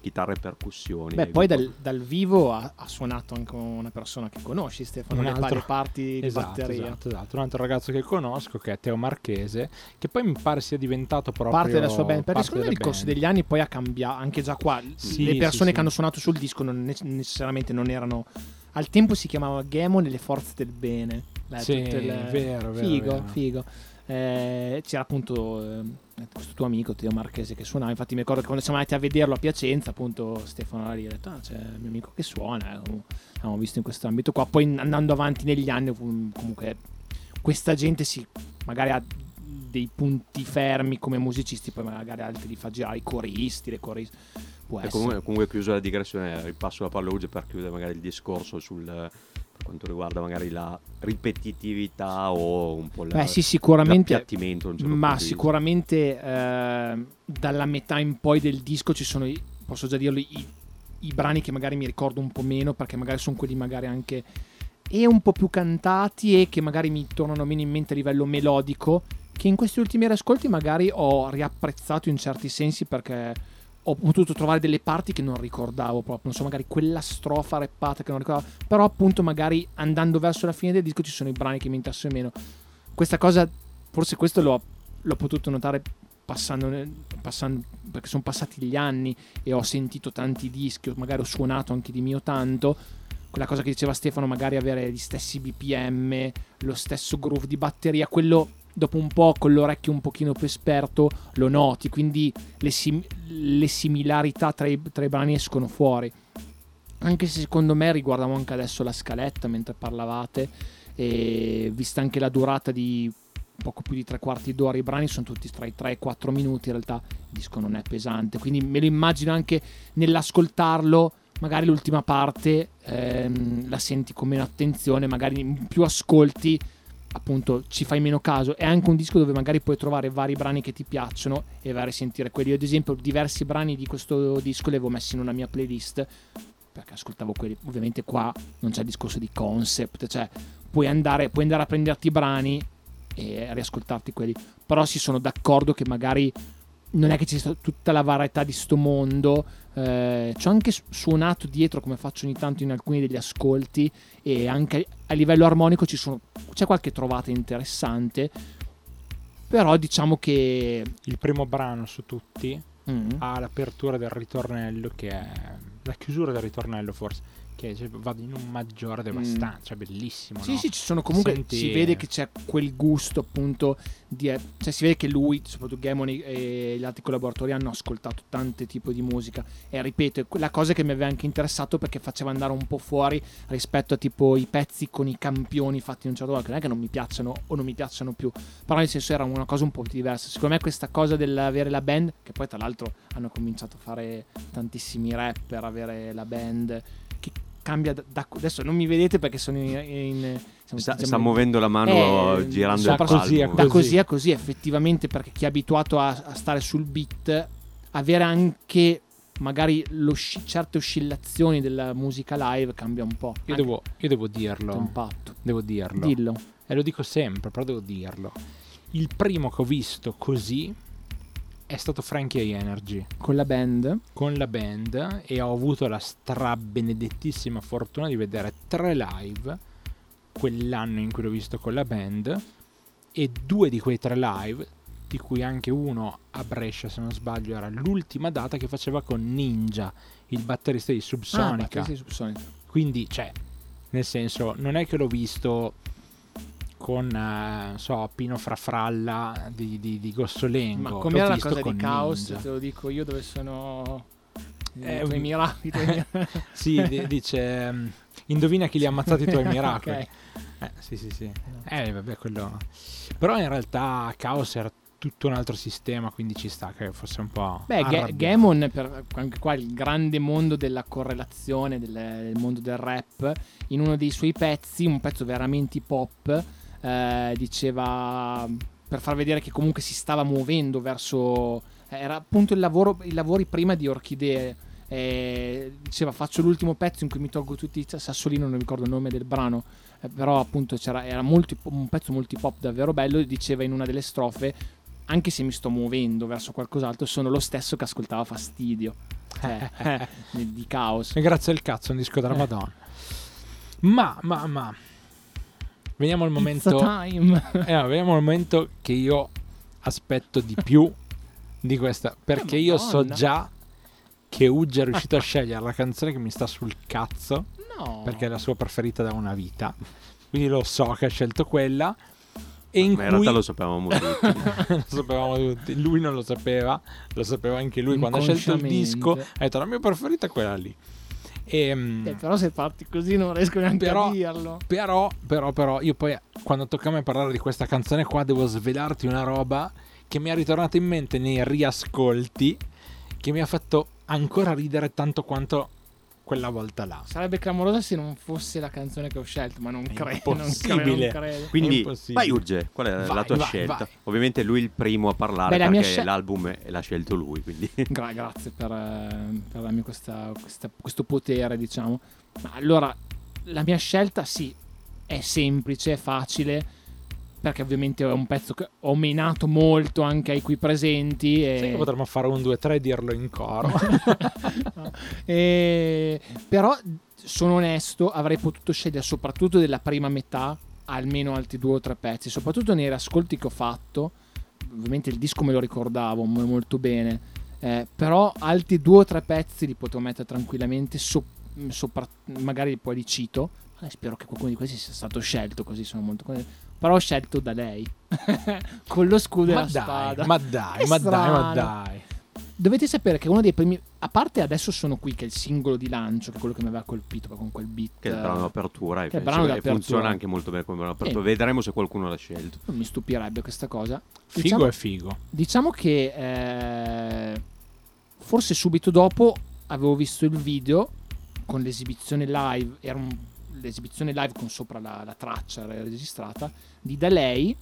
chitarre e percussioni Beh, poi dal, dal vivo ha, ha suonato anche una persona che conosci, Stefano, Un le, altro- parti di Esatto, batteria. esatto, esatto. Un altro ragazzo che conosco che è Teo Marchese, che poi mi pare sia diventato proprio Parte della sua band, perché secondo me nel corso degli anni poi ha cambiato, anche già qua, Sì, le sì, persone sì. che hanno suonato sul disco non ne- necessariamente non erano... Al tempo si chiamava Gamon e le forze del bene. Beh, Sì, tutte le- vero, vero, Figo, vero. figo. Eh, c'era appunto eh, questo tuo amico Teo Marchese che suonava. Infatti, mi ricordo che quando siamo andati a vederlo a Piacenza, appunto, Stefano lì ha detto: Ah, c'è il mio amico che suona. eh, L'abbiamo visto in questo ambito qua. Poi andando avanti negli anni, comunque, questa gente si magari ha dei punti fermi come musicisti, poi magari altri li fa girare i coristi, le coristi. Può comunque, comunque chiuso la digressione, ripasso la palla per chiudere magari il discorso sul quanto riguarda magari la ripetitività o un po' la, Beh, sì, sicuramente. certo Ma sicuramente eh, dalla metà in poi del disco ci sono, posso già dirlo, i, i brani che magari mi ricordo un po' meno perché magari sono quelli magari anche e un po' più cantati e che magari mi tornano meno in mente a livello melodico che in questi ultimi riascolti magari ho riapprezzato in certi sensi perché ho potuto trovare delle parti che non ricordavo proprio, non so, magari quella strofa rappata che non ricordavo, però appunto magari andando verso la fine del disco ci sono i brani che mi interessano meno. Questa cosa, forse questo l'ho, l'ho potuto notare passando, passando, perché sono passati gli anni e ho sentito tanti dischi, magari ho suonato anche di mio tanto. Quella cosa che diceva Stefano, magari avere gli stessi BPM, lo stesso groove di batteria, quello dopo un po' con l'orecchio un pochino più esperto lo noti, quindi le, sim- le similarità tra i, tra i brani escono fuori. Anche se secondo me riguardavo anche adesso la scaletta mentre parlavate, e vista anche la durata di poco più di tre quarti d'ora, i brani sono tutti tra i 3 e i 4 minuti, in realtà il disco non è pesante, quindi me lo immagino anche nell'ascoltarlo, magari l'ultima parte ehm, la senti con meno attenzione, magari più ascolti appunto ci fai meno caso. È anche un disco dove magari puoi trovare vari brani che ti piacciono e vai a risentire quelli. Io, ad esempio diversi brani di questo disco li avevo messi in una mia playlist perché ascoltavo quelli. Ovviamente qua non c'è il discorso di concept cioè puoi andare, puoi andare a prenderti i brani e riascoltarti quelli. Però si sono d'accordo che magari non è che sia tutta la varietà di sto mondo eh, ci ho anche su- suonato dietro come faccio ogni tanto in alcuni degli ascolti e anche a livello armonico ci sono, c'è qualche trovata interessante però diciamo che Il primo brano su tutti mm, ha l'apertura del ritornello che è la chiusura del ritornello forse che cioè, vado in un maggiore devastante cioè bellissimo Sì, no? sì, ci sono comunque. Senti- Si vede che c'è quel gusto, appunto. Di, cioè, si vede che lui, soprattutto Gamon e gli altri collaboratori, hanno ascoltato tanti tipi di musica. E ripeto, è la cosa che mi aveva anche interessato perché faceva andare un po' fuori rispetto a tipo i pezzi con i campioni fatti in un certo modo. Che non è che non mi piacciono o non mi piacciono più. Però, nel senso, era una cosa un po' diversa. Secondo me, questa cosa dell'avere la band, che poi tra l'altro hanno cominciato a fare tantissimi rapper, avere la band. Cambia da, da- adesso non mi vedete perché sono in, in- siamo- sta, siamo sta muovendo la mano Eh, girando da il così palmo. da Così. a così effettivamente perché chi è abituato a, a stare sul beat avere anche magari l'osci- certe oscillazioni della musica live cambia un po' io devo, io devo dirlo. devo dirlo. Dillo. E lo dico sempre però devo dirlo. Il primo che ho visto così è stato Frankie Energy. Con la band? Con la band e ho avuto la strabenedettissima fortuna di vedere tre live quell'anno in cui l'ho visto con la band e due di quei tre live di cui anche uno a Brescia se non sbaglio era l'ultima data che faceva con Ninja il batterista di Subsonica. ah, batteria di Subsonica. quindi cioè nel senso non è che l'ho visto con eh, so, Pino Frafralla di, di, di Gossolengo. Ma com'era ho la cosa di con Caos? Ninja. Te lo dico io dove sono Eh, i tuoi miracoli. Sì, di- dice mm, indovina chi li ha ammazzati i tuoi miracoli. Ok. Eh, sì, sì, sì. Eh, vabbè, quello... Però in realtà Chaos era tutto un altro sistema, quindi ci sta che fosse un po'... Beh, arrabbiato. Gamon, per, anche qua il grande mondo della correlazione, del, del mondo del rap, in uno dei suoi pezzi, un pezzo veramente pop, eh, diceva, per far vedere che comunque si stava muovendo verso... Era appunto il lavoro, i lavori prima di Orchidee. eh, diceva faccio l'ultimo pezzo in cui mi tolgo tutti i sassolino, non ricordo il nome del brano, eh, però appunto c'era, era molto, un pezzo multi pop davvero bello e diceva in una delle strofe anche se mi sto muovendo verso qualcos'altro sono lo stesso che ascoltava Fastidio eh, di di Caos E grazie al cazzo, un disco della Eh. Madonna. Ma, ma, ma... Veniamo al momento... Eh, veniamo al momento che io aspetto di più di questa. Perché io so già che Ugge è riuscito a scegliere la canzone che mi sta sul cazzo. no Perché è la sua preferita da una vita. Quindi lo so che ha scelto quella. E in Ma in cui realtà lo sapevamo tutti. lo sapevamo tutti. Lui non lo sapeva, lo sapeva anche lui quando ha scelto il disco. Ha detto la mia preferita è quella lì. E, Eh, però se parti così non riesco neanche Però- a dirlo. Però, però, però, io poi quando tocca a me parlare di questa canzone qua devo svelarti una roba che mi è ritornata in mente nei riascolti che mi ha fatto ancora ridere tanto quanto quella volta là. sarebbe clamorosa se non fosse la canzone che ho scelto ma non credo non credo, impossibile. non credo. Quindi, impossibile. vai Urge, qual è Vai, la tua vai, scelta? vai. Ovviamente lui è il primo a parlare Beh, la perché scel- l'album è- l'ha scelto lui, quindi... Gra- grazie per, eh, per darmi questa- questa- questo potere, diciamo. Ma allora, la mia scelta sì, è semplice, è facile, perché ovviamente è un pezzo che ho menato molto anche ai qui presenti. E... che potremmo fare un 2 3 e dirlo in coro. E- Però, sono onesto, avrei potuto scegliere soprattutto della prima metà almeno altri due o tre pezzi, soprattutto nei riascolti che ho fatto. Ovviamente il disco me lo ricordavo mo- molto bene, eh, però altri due o tre pezzi li potevo mettere tranquillamente, so- sopra- magari poi li cito. Eh, spero che qualcuno di questi sia stato scelto, così sono molto contento. Però ho scelto da lei, con lo scudo e ma la dai, spada. ma dai, Che ma dai, ma dai. Dovete sapere che uno dei primi. A parte adesso sono qui, che è il singolo di lancio, che è quello che mi aveva colpito con quel beat. Che è il brano d'apertura e, Che è il penso brano che d'apertura. funziona anche molto bene come brano d'apertura. Eh. Vedremo se qualcuno l'ha scelto. Non mi stupirebbe questa cosa. Figo Diciamo- è figo. Diciamo che eh, forse subito dopo avevo visto il video con l'esibizione live, era un- l'esibizione live con sopra la, la traccia registrata di da lei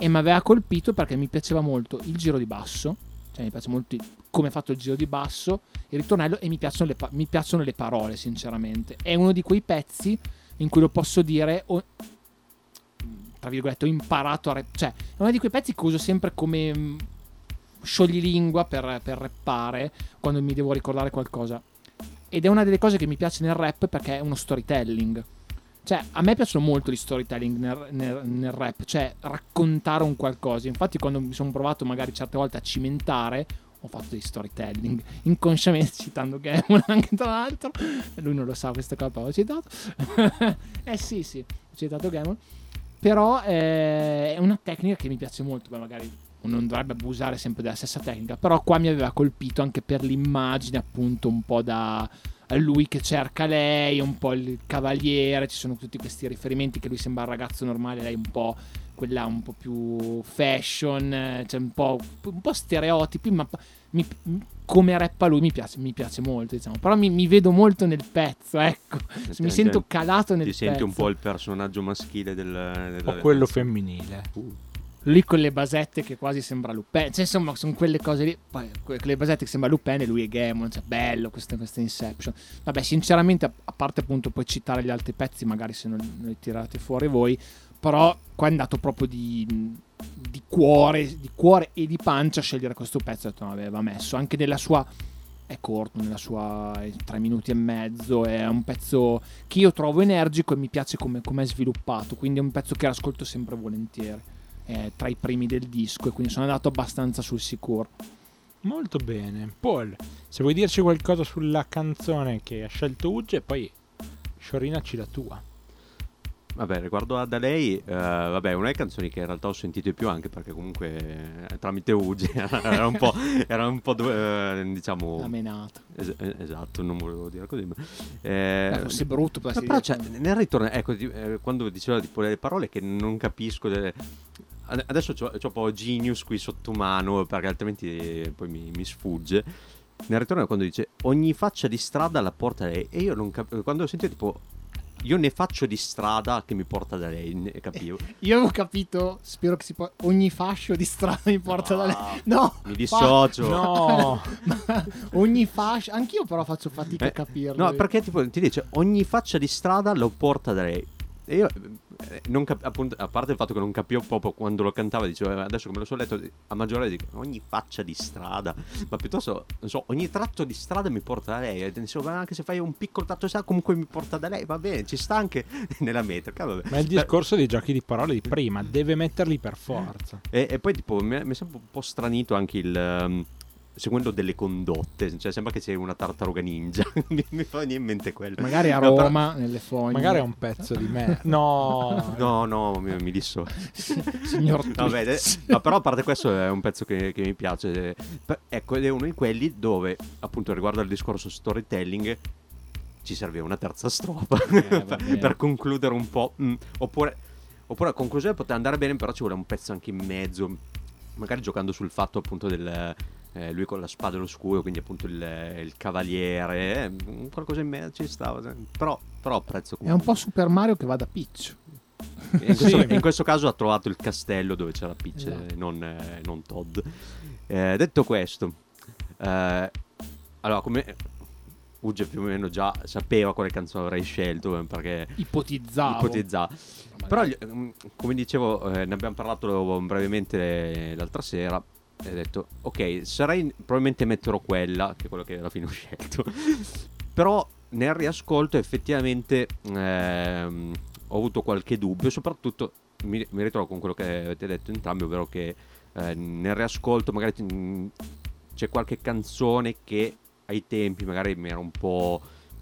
e mi aveva colpito perché mi piaceva molto il giro di basso, cioè mi piace molto come è fatto il giro di basso, il ritornello e mi piacciono le, mi piacciono le parole sinceramente. È uno di quei pezzi in cui lo posso dire, ho, tra virgolette, ho imparato a... rap- cioè è uno di quei pezzi che uso sempre come mm, scioglilingua per, per rappare quando mi devo ricordare qualcosa. Ed è una delle cose che mi piace nel rap perché è uno storytelling. Cioè, a me piacciono molto gli storytelling nel, nel- nel rap, cioè raccontare un qualcosa. Infatti, quando mi sono provato magari certe volte a cimentare, ho fatto dei storytelling inconsciamente citando Gamon anche tra l'altro. Lui non lo sa questa cosa, però l'ho citato. eh sì, sì, ho citato Gamon. Però eh, è una tecnica che mi piace molto. Beh, magari non dovrebbe abusare sempre della stessa tecnica, però qua mi aveva colpito anche per l'immagine, appunto, un po' da lui che cerca lei, un po' il cavaliere, ci sono tutti questi riferimenti che lui sembra un ragazzo normale, lei un po' quella un po' più fashion, cioè un po', un po' stereotipi, ma mi- come rappa lui mi piace, mi piace molto, diciamo. Però mi, mi vedo molto nel pezzo, ecco. mi sento calato nel Ti pezzo. senti un po' il personaggio maschile del... della- O quello femminile. Uh, Lui con le basette che quasi sembra Lupin. Cioè, insomma, sono quelle cose lì. Poi, que- quelle basette che sembra Lupin e lui è Gamon. Cioè, bello questa, questa Inception. Vabbè, sinceramente, a, parte appunto poi citare gli altri pezzi, magari se non li tirate fuori voi. Però qua è andato proprio di, di cuore, di cuore e di pancia a scegliere questo pezzo. Ho detto, no, aveva messo anche nella sua. È corto, nella sua eh, tre minuti e mezzo. È un pezzo che io trovo energico e mi piace come è sviluppato. Quindi è un pezzo che ascolto sempre volentieri eh, tra i primi del disco e quindi sono andato abbastanza sul sicuro. Molto bene. Paul, se vuoi dirci qualcosa sulla canzone che ha scelto Ugge, poi sciorinaci la tua. Vabbè, riguardo ad lei, eh, vabbè, una delle canzoni che in realtà ho sentito di più anche perché comunque eh, tramite Ugi era un po', era un po' eh, diciamo... Amenato. Es- eh, esatto, non volevo dire così. Ma, eh, Beh, fosse brutto per No, però cioè, nel ritorno, ecco, di- eh, quando diceva tipo le parole che non capisco. delle- Adesso c'ho, c'ho un po' Genius qui sotto mano perché altrimenti poi mi, mi sfugge. Nel ritorno quando dice ogni faccia di strada la porta lei e io non capivo, quando ho sentito tipo io ne faccio di strada che mi porta da lei, capivo. Io avevo capito, spero che si può. Ogni fascio di strada mi porta da lei. No, Mi dissocio. No, ma ogni fascio. Anch'io, però, faccio fatica a Eh, capirlo. No, perché tipo ti dice ogni faccia di strada lo porta da lei. E io, eh, non cap- appunto, a parte il fatto che non capivo proprio quando lo cantava, dicevo, eh, adesso che me lo so letto, a maggiore dico ogni faccia di strada, ma piuttosto, non so, ogni tratto di strada mi porta da lei. E dicevo, anche se fai un piccolo tratto di strada, comunque mi porta da lei, va bene, ci sta anche nella metrica. vabbè. ma è il discorso dei giochi di parole di prima, deve metterli per forza. E, e poi tipo mi è, mi è sempre un po' stranito anche il... ehm, seguendo delle condotte, cioè sembra che sia una tartaruga ninja, mi, mi fa venire in mente quello. Magari a No, però- Roma, nelle fogne. Magari è un pezzo di me. No, No, no, mi, mi disso. Signor Vabbè, eh, no, però a parte questo è un pezzo che, che mi piace. eh, ecco, ed è uno di quelli dove, appunto, riguardo al discorso storytelling, ci serve una terza strofa per, bene. per concludere un po'. mm, oppure, oppure a conclusione poteva andare bene, però ci vuole un pezzo anche in mezzo. Magari giocando sul fatto appunto del. Eh, lui con la spada e lo scudo, quindi appunto il, il cavaliere, eh, qualcosa in mezzo ci stava. Però, però apprezzo È un po' Super Mario che va da Peach. in questo, Sì. in questo caso ha trovato il castello dove c'era Peach, Esatto. eh, non, eh, non Todd. Eh, detto questo, eh, allora come Uge più o meno già sapeva quale canzone avrei scelto perché Ipotizzavo. ipotizzava. Ma Però, mm, come dicevo, ne abbiamo parlato brevemente l'altra sera. E ho detto, ok, sarei probabilmente metterò quella, che è quello che alla fine ho scelto. Però nel riascolto effettivamente ehm, ho avuto qualche dubbio, soprattutto mi, mi ritrovo con quello che avete detto entrambi, ovvero che eh, nel riascolto magari mm, c'è qualche canzone che ai tempi magari mi era un po'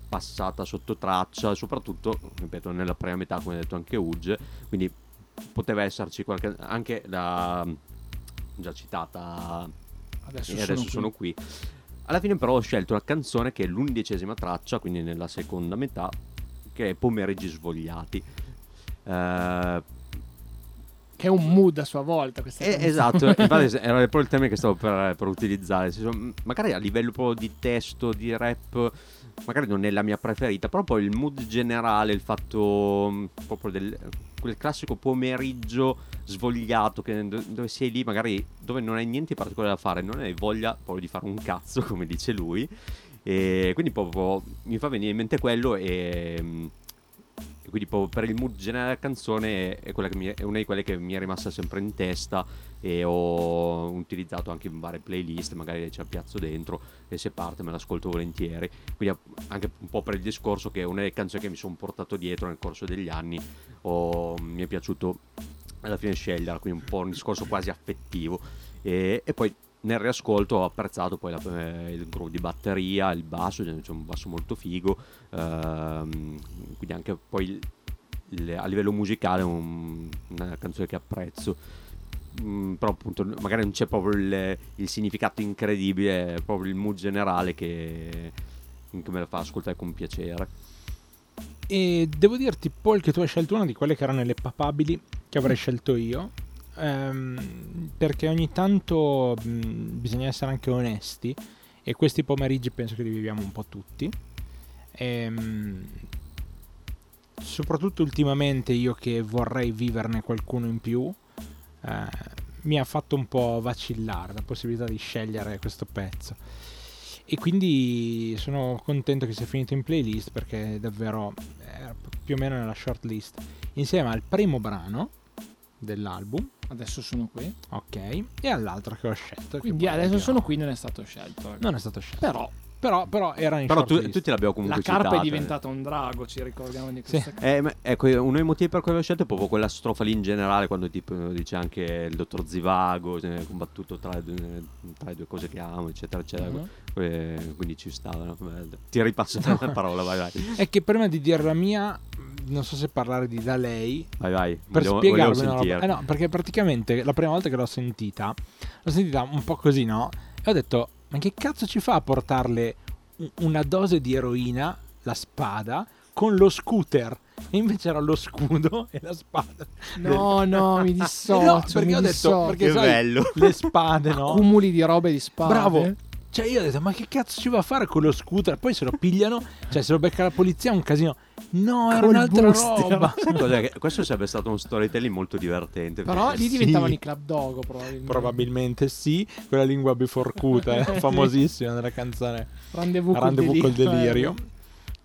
passata sotto traccia, soprattutto, ripeto, nella prima metà, come ha detto anche Uge, quindi poteva esserci qualche... anche la già citata Adesso, e sono, adesso qui. sono qui. Alla fine però ho scelto una canzone che è l'undicesima traccia, quindi nella seconda metà, che è Pomeriggi svogliati. Eh, Che è un mood a sua volta. Questa eh, esatto, infatti era proprio il termine che stavo per, per utilizzare. magari a livello proprio di testo, di rap, magari non è la mia preferita, però poi il mood generale, il fatto mh, proprio del quel classico pomeriggio svogliato che- do- dove sei lì, magari dove non hai niente particolare da fare, non hai voglia proprio di fare un cazzo, come dice lui. E quindi proprio mi fa venire in mente quello e, e quindi proprio per il mood generale della canzone è, che mi- è una di quelle che mi è rimasta sempre in testa e ho utilizzato anche in varie playlist, magari ci piazzo dentro e se parte me l'ascolto volentieri. Quindi anche un po' per il discorso che è una delle canzoni che mi sono portato dietro nel corso degli anni ho- mi è piaciuto alla fine sceglierla, quindi un po' un discorso quasi affettivo. E, e poi nel riascolto ho apprezzato poi la- eh, il groove di batteria, il basso, c'è un basso molto figo, ehm, quindi anche poi il- il- a livello musicale è un- una canzone che apprezzo. Mm, però appunto magari non c'è proprio il, il significato incredibile, proprio il mood generale che, che me la fa ascoltare con piacere. E devo dirti, Paul, che tu hai scelto una di quelle che erano le papabili che avrei scelto io. ehm, perché ogni tanto mh, bisogna essere anche onesti. E questi pomeriggi penso che li viviamo un po' tutti. Ehm, soprattutto ultimamente io che vorrei viverne qualcuno in più. Eh, mi ha fatto un po' vacillare la possibilità di scegliere questo pezzo. E quindi sono contento che sia finito in playlist perché davvero era più o meno nella shortlist. Insieme al primo brano dell'album, Adesso sono qui. ok, e all'altro che ho scelto. Quindi adesso sono qui, non è stato scelto. Non è stato scelto. Però Però, però era in Però tu- tutti l'abbiamo comunque la carpa citata. è diventata un drago, ci ricordiamo di Sì. questa cosa. Eh, ma- ecco, uno dei motivi per cui l'ho scelto è proprio quella strofa lì in generale, quando tipo dice anche il dottor Zivago, combattuto tra le, due, tra le due cose che amo, eccetera, eccetera. Mhm. Eh, quindi ci stava. Ti ripasso la parola, vai, vai. È che prima di dire la mia, non so se parlare di da lei Vai, vai. per spiegarvi vogliamo una roba. Eh no, perché praticamente la prima volta che l'ho sentita, l'ho sentita un po' così, no? E ho detto, ma che cazzo ci fa a portarle una dose di eroina, la spada, con lo scooter? E invece era lo scudo e la spada. No, no, mi dissocio. no, perché mi ho detto, dissocio. perché Che sai, bello. le spade, no? Accumuli di robe di spade. Bravo. Cioè io ho detto, ma che cazzo ci va a fare con lo scooter? Poi se lo pigliano, cioè se lo becca la polizia è un casino. No, era Col un'altra booster. roba. Cos'è? Che Questo sarebbe stato un storytelling molto divertente. Però perché- lì diventavano Sì. i club dogo, probabilmente. Probabilmente sì, quella lingua biforcuta, eh, famosissima nella canzone Rendezvous, col Rendezvous col delirio. delirio.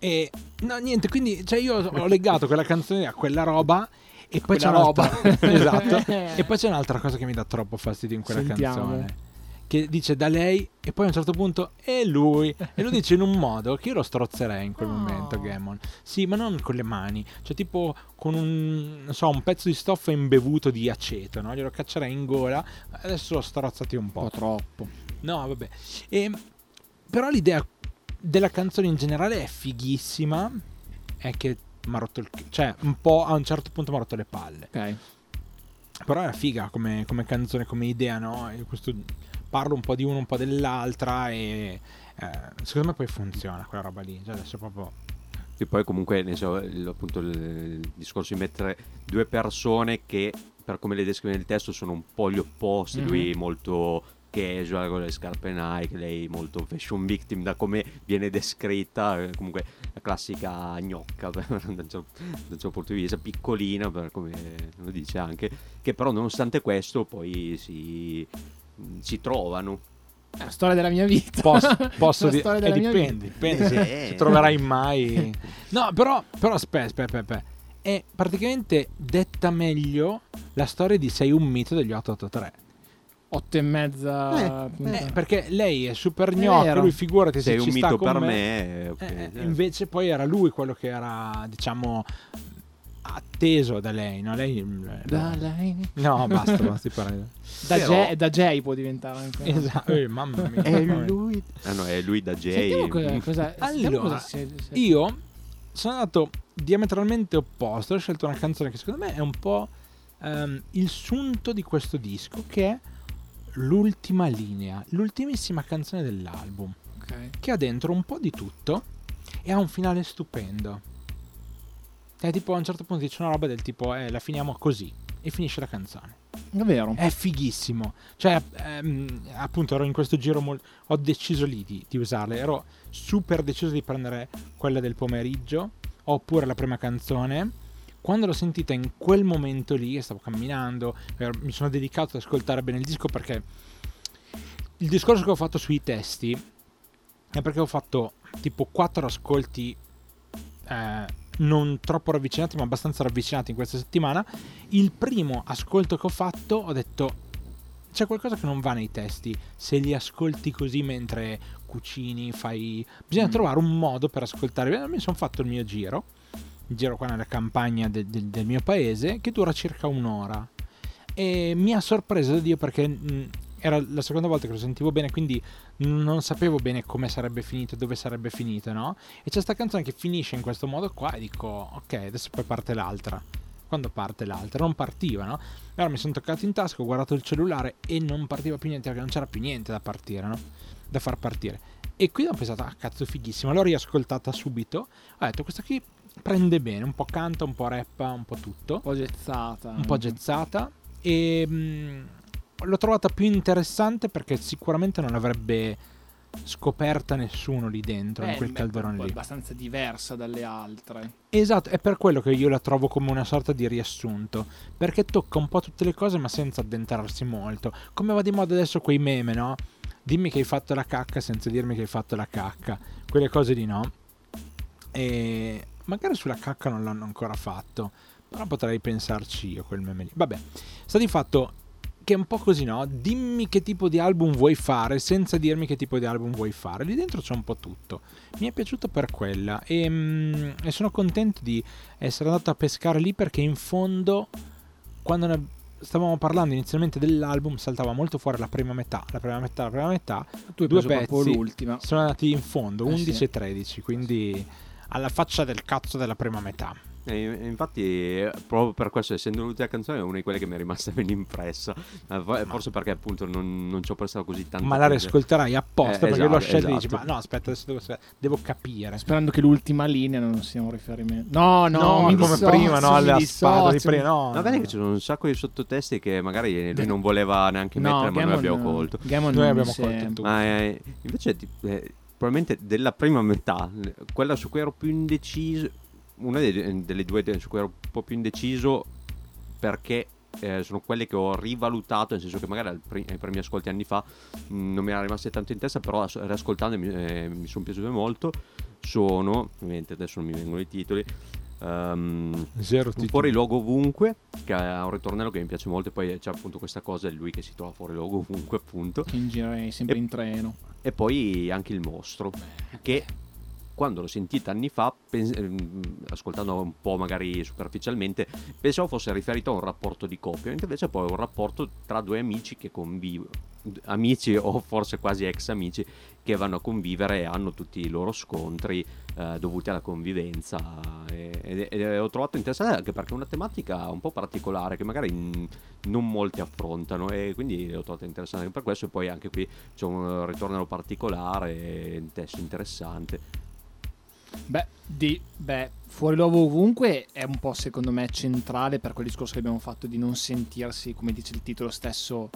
E no, niente, quindi cioè io ho legato quella canzone a quella roba e poi Quella c'è un'altra- roba. esatto. E poi c'è un'altra cosa che mi dà troppo fastidio in quella Sentiamo. canzone. Che dice da lei e poi a un certo punto è lui. E lo dice in un modo che io lo strozzerei in quel No. momento, Gammon. Sì, ma non con le mani. Cioè tipo con un, non so, un pezzo di stoffa imbevuto di aceto, no? Glielo caccerei in gola. Adesso lo strozzati un Un po'. po' troppo. No, vabbè. E, però l'idea della canzone in generale è fighissima. È che mi ha rotto il... Cioè, un po' a un certo punto mi ha rotto le palle. Ok. Però era figa come, come canzone, come idea, no? Questo parlo un po' di uno, un po' dell'altra e... eh, secondo me poi funziona quella roba lì. Cioè adesso proprio... E poi comunque ne so, il, appunto il, il discorso di mettere due persone che per come le descrive nel testo sono un po' gli opposti, Mhm. lui molto casual con le scarpe Nike, lei molto fashion victim da come viene descritta, eh, comunque la classica gnocca per- da un certo da un certo punto di vista, piccolina per come lo dice anche, che però nonostante questo poi si, si trovano. È la storia della mia vita. Posso, posso La dire... storia eh, della mia dipende, dipende se, se troverai mai... No, però, però aspetta, aspetta, aspetta. È praticamente detta meglio la storia di Sei un mito degli 883. Otto e mezza. puntate. Eh, perché lei è super vero. lui figurati se Sei ci un sta mito con per me. me. ok, Eh, eh. invece poi era lui quello che era, diciamo, atteso da lei, no? Lei... Da lei. No, basta, basta parlare. Da, Però- Jay, da Jay può diventare anche. Esatto, eh, mamma mia. È lui. Ah no, è lui da Jay. Sentiamo cosa, cosa, Allora, cosa si- si- Io sono andato diametralmente opposto, ho scelto una canzone che secondo me è un po' ehm, il sunto di questo disco, che è l'ultima linea, l'ultimissima canzone dell'album, Ok. che ha dentro un po' di tutto e ha un finale stupendo. È tipo a un certo punto dice una roba del tipo, eh, la finiamo così, e finisce la canzone. È vero. È fighissimo. Cioè, ehm, appunto, ero in questo giro. mol- ho deciso lì di, di usarle. Ero super deciso di prendere quella del pomeriggio. Oppure la prima canzone. Quando l'ho sentita in quel momento lì, stavo camminando, eh, mi sono dedicato ad ascoltare bene il disco perché il discorso che ho fatto sui testi è perché ho fatto tipo quattro ascolti eh, non troppo ravvicinati, ma abbastanza ravvicinati in questa settimana. Il primo ascolto che ho fatto ho detto c'è qualcosa che non va nei testi. Se li ascolti così mentre cucini fai bisogna Mm. trovare un modo per ascoltare. Mi sono fatto il mio giro giro qua nella campagna de- de- del mio paese che dura circa un'ora. E mi ha sorpreso da Dio perché mh, era la seconda volta che lo sentivo bene quindi non sapevo bene come sarebbe finito dove sarebbe finito no? E c'è sta canzone che finisce in questo modo qua e dico ok adesso poi parte l'altra. Quando parte l'altra? Non partiva no? Allora mi sono toccato in tasca ho guardato il cellulare e non partiva più niente perché non c'era più niente da partire no? Da far partire. E qui ho pensato ah cazzo fighissima l'ho riascoltata subito ho detto questa qui prende bene un po' canta un po' rappa un po' tutto. Un po' gezzata. un po' gezzata. E mh, l'ho trovata più interessante perché sicuramente non avrebbe scoperta nessuno lì dentro in Eh, quel beh, calderone poi lì. abbastanza diversa dalle altre. esatto è per quello che io la trovo come una sorta di riassunto perché tocca un po' tutte le cose ma senza addentrarsi molto. Come va di moda adesso quei meme no? Dimmi che hai fatto la cacca senza dirmi che hai fatto la cacca. Quelle cose lì no? E magari sulla cacca non l'hanno ancora fatto però potrei pensarci io quel meme lì vabbè sta di fatto che è un po' così no dimmi che tipo di album vuoi fare senza dirmi che tipo di album vuoi fare lì dentro c'è un po' tutto mi è piaciuto per quella e, mm, e sono contento di essere andato a pescare lì perché in fondo quando ne stavamo parlando inizialmente dell'album saltava molto fuori la prima metà la prima metà la prima metà Tu hai Due pezzi. l'ultima. sono andati in fondo Eh 11 sì. e 13 quindi alla faccia del cazzo della prima metà E infatti, proprio per questo, essendo l'ultima canzone, è una di quelle che mi è rimasta ben impressa. Forse perché appunto non, non ci ho prestato così tanto. Ma la riascolterai apposta Eh, perché esatto, lo scelto e dici, esatto. ma no, aspetta, adesso devo, devo capire. Sperando che l'ultima linea non sia un riferimento. No, no, No, mi come dissocio, prima, no, alla spada di prima, no. Ma vedi che ci sono un sacco di sottotesti che magari lui non voleva neanche No, mettere, ma noi abbiamo colto. Gammon Noi abbiamo colto tutto. Ma eh, invece, ti- eh, probabilmente della prima metà, quella su cui ero più indeciso, una dei- delle due su cui ero un po' più indeciso, perché eh, sono quelle che ho rivalutato, nel senso che magari ai primi ascolti anni fa mh, non mi erano rimaste tanto in testa, però as- riascoltando eh, mi sono piaciute molto. Sono, ovviamente adesso non mi vengono i titoli. Zero un titoli. fuori luogo ovunque, che ha un ritornello che mi piace molto, e poi c'è appunto questa cosa, è lui che si trova fuori luogo ovunque, appunto. Che in giro è sempre E- in treno. E poi anche il mostro, che quando l'ho sentita anni fa, pens- ehm, ascoltando un po' magari superficialmente, pensavo fosse riferito a un rapporto di coppia, mentre invece poi è un rapporto tra due amici che convivono, amici o forse quasi ex amici che vanno a convivere e hanno tutti i loro scontri eh, dovuti alla convivenza. E, e- e ho trovato interessante anche perché è una tematica un po' particolare che magari mm, non molti affrontano e quindi l'ho trovata interessante anche per questo. E poi anche qui c'è un ritornello particolare un testo interessante. Beh, di, beh, fuori luogo ovunque è un po' secondo me centrale per quel discorso che abbiamo fatto di non sentirsi, come dice il titolo stesso,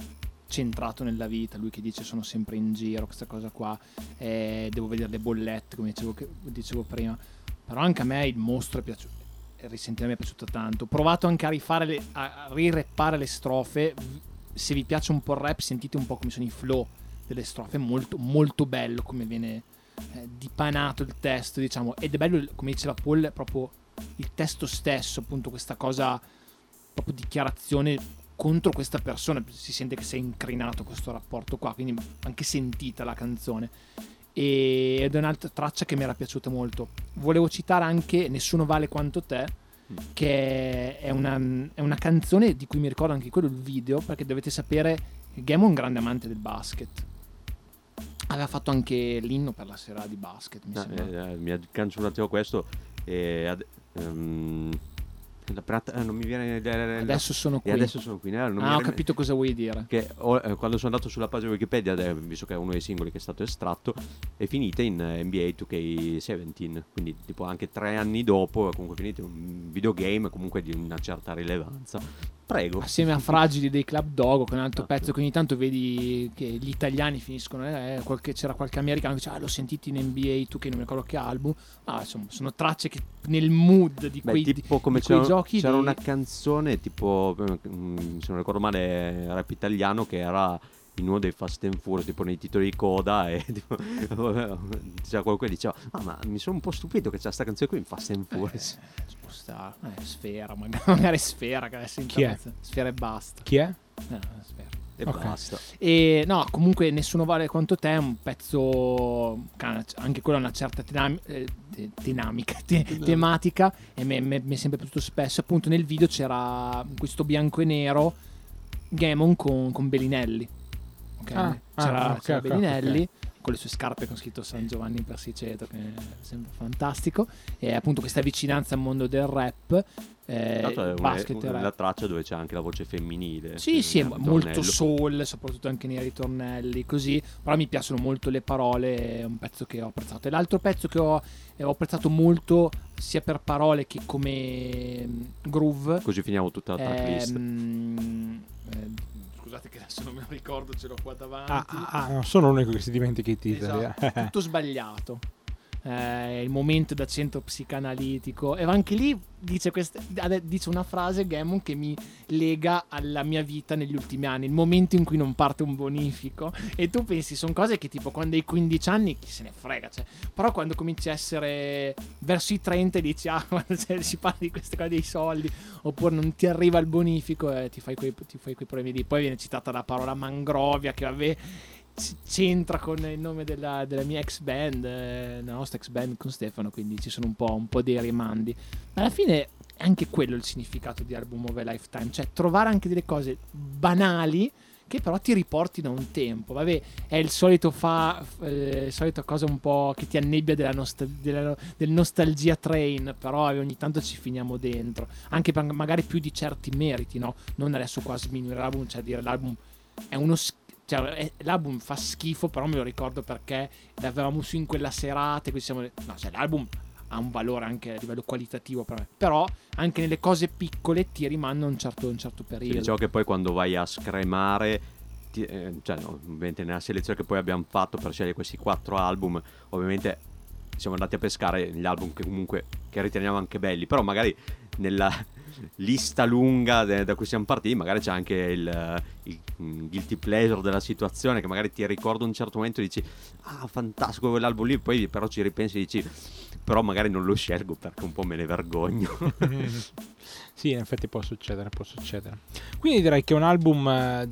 centrato nella vita. Lui che dice sono sempre in giro, questa cosa qua, eh, devo vedere le bollette, come dicevo, che- dicevo prima. Però anche a me il mostro è piaciuto. Risentire mi è piaciuto tanto. Ho provato anche a rifare le, a rireppare le strofe. Se vi piace un po' il rap, sentite un po' come sono i flow delle strofe. Molto, molto bello come viene eh, dipanato il testo, diciamo, ed è bello, come diceva Paul, proprio il testo stesso, appunto questa cosa, proprio dichiarazione contro questa persona, si sente che si è incrinato questo rapporto qua, quindi anche sentita la canzone. E- Ed è un'altra traccia che mi era piaciuta molto. Volevo citare anche Nessuno vale quanto te, Mm. che è una, è una canzone di cui mi ricordo anche quello il video, perché dovete sapere che Gamo è un grande amante del basket. Aveva fatto anche l'inno per la sera di basket, mi Ah, sembra. eh, eh, mi aggancio un attimo a questo e ad- ehm, la prata- eh, non mi viene Adesso sono qui. adesso sono qui mi ah, ho capito cosa vuoi dire. che ho- eh, quando sono andato sulla pagina Wikipedia, eh, visto che è uno dei singoli che è stato estratto, è finita in eh, NBA 2K17, quindi tipo anche tre anni dopo è comunque finito in un videogame comunque di una certa rilevanza. Prego. Assieme a Fragili dei Club Dogo, che è un altro Esatto. pezzo che ogni tanto vedi che gli italiani finiscono. eh, qualche- c'era qualche americano che diceva, ah, l'ho sentito in NBA, tu che non mi ricordo che album. Ma insomma, sono tracce che nel mood di Beh, quei, tipo come di quei giochi c'era di- una canzone tipo, eh, mm, se non ricordo male, rap italiano che era in uno dei Fast and Furious, tipo nei titoli di coda e tipo, c'era qualcuno che diceva, "Ah, ma mi sono un po' stupito che c'è sta canzone qui in Fast and Furious. Eh, ci può stare. Eh, sfera, magari, magari sfera, che adesso Chi è? Sfera e basta. Chi è? Eh, sfera. E Ok. basta. E no, comunque nessuno vale quanto te, è un pezzo anche quello ha una certa tenam- eh, te- dinamica, te- tematica e mi è sempre piaciuto spesso. Appunto nel video c'era questo bianco e nero Gamon con, con Bellinelli. Ok? Ah, c'era, ah, ok, c'era ok, Bellinelli con le sue scarpe con scritto San Giovanni Persiceto, che è sempre fantastico. E appunto questa vicinanza al mondo del rap. Eh, è una, basket una- traccia dove c'è anche la voce femminile. Sì, sì, è molto soul, soprattutto anche nei ritornelli, così. Però mi piacciono molto le parole, è un pezzo che ho apprezzato. E l'altro pezzo che ho, eh, ho apprezzato molto, sia per parole che come mm, groove, Così finiamo tutta la tracklist. ehm, eh, scusate che adesso non me lo ricordo, ce l'ho qua davanti. Ah, ah, ah, non sono l'unico che si dimentica i titoli. Esatto, eh. tutto sbagliato. Eh, il momento da centro psicanalitico e anche lì dice, ade- dice una frase Gammon che mi lega alla mia vita negli ultimi anni il momento in cui non parte un bonifico e tu pensi sono cose che tipo quando hai 15 anni chi se ne frega cioè. però quando cominci a essere verso i 30 e dici ah c'è- si parla di queste cose dei soldi oppure non ti arriva il bonifico e ti fai quei, ti fai quei problemi lì poi viene citata la parola mangrovia che vabbè c'entra con il nome della, della mia ex band, eh, la nostra ex band con Stefano, quindi ci sono un po', un po' dei rimandi. Ma alla fine è anche quello il significato di album of a lifetime, cioè trovare anche delle cose banali che però ti riportino a un tempo. Vabbè, è il solito fa, eh, solita cosa un po' che ti annebbia della, nostal- della del nostalgia train, però ogni tanto ci finiamo dentro, anche per magari più di certi meriti, no? Non adesso qua sminuire l'album, cioè dire l'album è uno schifo. Cioè, è, l'album fa schifo, però me lo ricordo perché l'avevamo su in quella serata. E siamo, no, cioè, l'album ha un valore anche a livello qualitativo per me. Però anche nelle cose piccole ti rimanda un certo, un certo periodo. Sì, diciamo che poi quando vai a scremare, ti, eh, cioè no, ovviamente nella selezione che poi abbiamo fatto per scegliere questi quattro album, ovviamente siamo andati a pescare gli album che comunque che riteniamo anche belli, però magari nella lista lunga de- da cui siamo partiti, magari c'è anche il, il, guilty pleasure della situazione che magari ti ricorda un certo momento e dici ah fantastico quell'album lì, poi però ci ripensi e dici però magari non lo scelgo perché un po' me ne vergogno. sì, in effetti può succedere, può succedere. Quindi direi che è un album eh,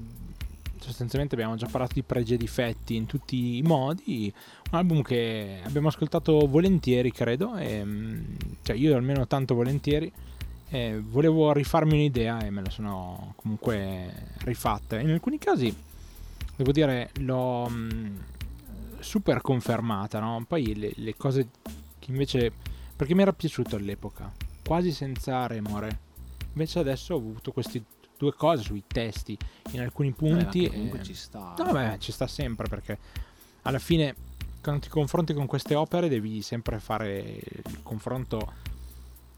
sostanzialmente abbiamo già parlato di pregi e difetti in tutti i modi, un album che abbiamo ascoltato volentieri credo, e, mm, cioè io almeno tanto volentieri, e volevo rifarmi un'idea e me la sono comunque rifatta. In alcuni casi, devo dire, l'ho mm, super confermata, no? poi le, le cose che invece, perché mi era piaciuto all'epoca, quasi senza remore, invece adesso ho avuto questi due cose sui testi in alcuni punti. Eh, comunque e... ci sta. No, beh, ci sta sempre perché alla fine quando ti confronti con queste opere devi sempre fare il confronto.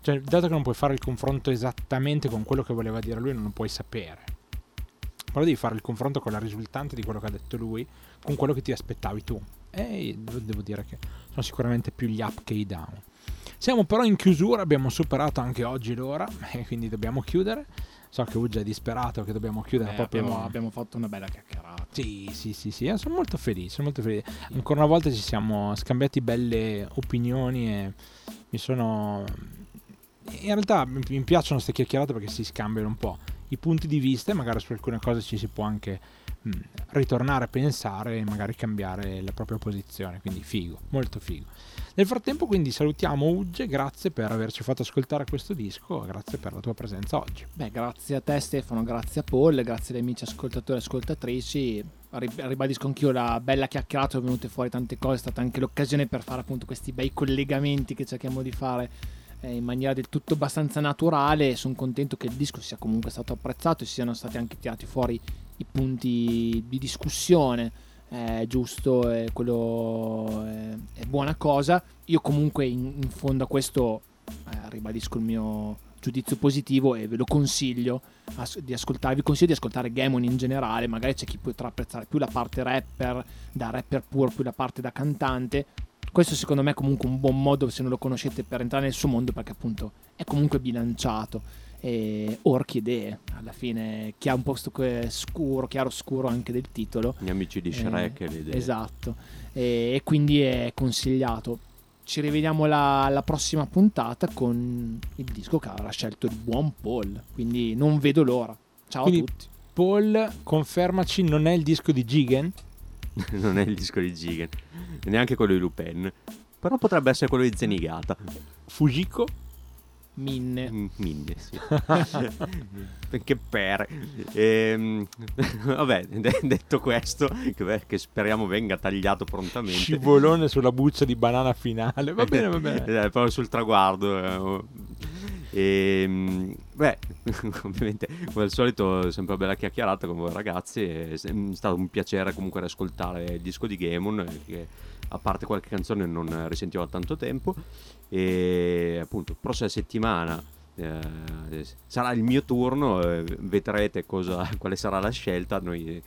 Cioè, dato che non puoi fare il confronto esattamente con quello che voleva dire lui, non lo puoi sapere. Però devi fare il confronto con la risultante di quello che ha detto lui, con quello che ti aspettavi tu. E devo dire che sono sicuramente più gli up che i down. Siamo però in chiusura, abbiamo superato anche oggi l'ora e quindi dobbiamo chiudere. So che Uggia è disperato che dobbiamo chiudere Beh, proprio. Abbiamo, abbiamo, fatto una bella chiacchierata. Sì, sì, sì, sì. Eh, sono molto felice, sono molto felice. Ancora una volta ci siamo scambiati belle opinioni e mi sono. In realtà mi piacciono queste chiacchierate perché si scambiano un po' i punti di vista e magari su alcune cose ci si può anche mh, ritornare a pensare e magari cambiare la propria posizione. Quindi figo, molto figo. Nel frattempo quindi salutiamo Ugge, grazie per averci fatto ascoltare questo disco, grazie per la tua presenza oggi. Beh, grazie a te Stefano, grazie a Paul, grazie agli amici ascoltatori e ascoltatrici. Ribadisco anch'io la bella chiacchierata, sono venute fuori tante cose, è stata anche l'occasione per fare appunto questi bei collegamenti che cerchiamo di fare in maniera del tutto abbastanza naturale. Sono contento che il disco sia comunque stato apprezzato e siano stati anche tirati fuori i punti di discussione è giusto, è, quello è, è, buona cosa. Io comunque in, in fondo a questo eh, ribadisco il mio giudizio positivo e ve lo consiglio as- di ascoltare. Vi consiglio di ascoltare Gamon in generale. Magari c'è chi potrà apprezzare più la parte rapper, da rapper puro, più la parte da cantante. Questo secondo me è comunque un buon modo, se non lo conoscete, per entrare nel suo mondo perché appunto è comunque bilanciato. E orchidee alla fine chi ha un posto scuro chiaro scuro anche del titolo. Gli amici di Shrek eh, le idee. esatto. E, e, quindi è consigliato. Ci rivediamo alla prossima puntata con il disco che avrà scelto il buon Paul. Quindi non vedo l'ora. Ciao quindi, a tutti. Paul confermaci non è il disco di Gigan non è il disco di Gigan neanche quello di Lupin però potrebbe essere quello di Zenigata Fujiko Minne. Mm, minne, sì. che per. Ehm, vabbè, detto questo, che, che, speriamo venga tagliato prontamente. Scivolone sulla buccia di banana finale. Va bene, va bene. Eh, proprio sul traguardo. Eh. E, ehm, beh, ovviamente come al solito sempre una bella chiacchierata con voi ragazzi, è stato un piacere comunque ascoltare il disco di Gamon che a parte qualche canzone non risentivo da tanto tempo. E appunto prossima settimana eh, sarà il mio turno vedrete cosa, quale sarà la scelta. Noi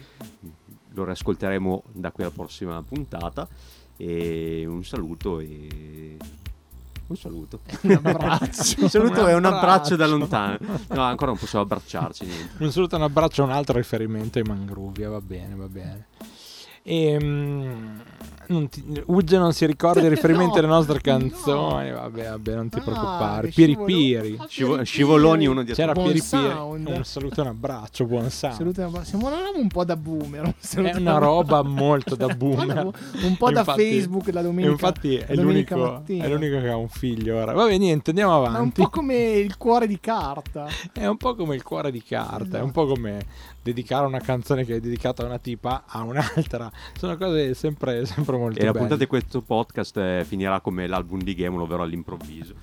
lo riascolteremo da qui alla prossima puntata. E un saluto e un saluto. Un abbraccio. Un saluto un è un abbraccio da lontano. No, ancora non possiamo abbracciarci. Niente. Un saluto, un abbraccio, un altro riferimento ai mangrovia. Va bene, va bene. E, ehm, non ti, Ugge non si ricorda i riferimenti No, alle nostre no. canzoni. Vabbè, vabbè, non ti Ah, preoccupare. Piri Piri. Ah, Scivo- scivoloni uno dietro C'era Piri Piri. Un saluto e un abbraccio, buon sound. Saluto- Siamo un po' da boomer. un È una un roba molto da boomer. Un po' da Infatti- Facebook la domenica. Infatti è, la domenica l'unico, è l'unico che ha un figlio ora. Vabbè, niente, andiamo È un avanti. po' come il cuore di carta. È un po' come il cuore di carta, è un po' come dedicare una canzone che è dedicata a una tipa a un'altra. Sono cose sempre, sempre molto E la puntata di questo podcast eh, finirà come l'album di Game, ovvero all'improvviso.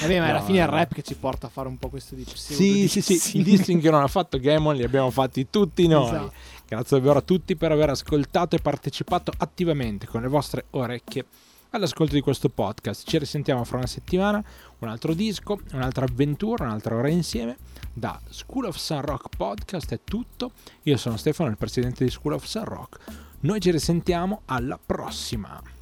Vabbè, ma alla No, fine è il no. rap che ci porta a fare un po' questo di Sì, sì, sì, i dissing che non ha fatto Gamon li abbiamo fatti tutti noi. Esatto. Grazie davvero a tutti per aver ascoltato e partecipato attivamente con le vostre orecchie all'ascolto di questo podcast. Ci risentiamo fra una settimana, un altro disco, un'altra avventura, un'altra ora insieme. Da School of Sun Rock Podcast è tutto. Io sono Stefano, il presidente di School of Sun Rock. Noi ci risentiamo alla prossima.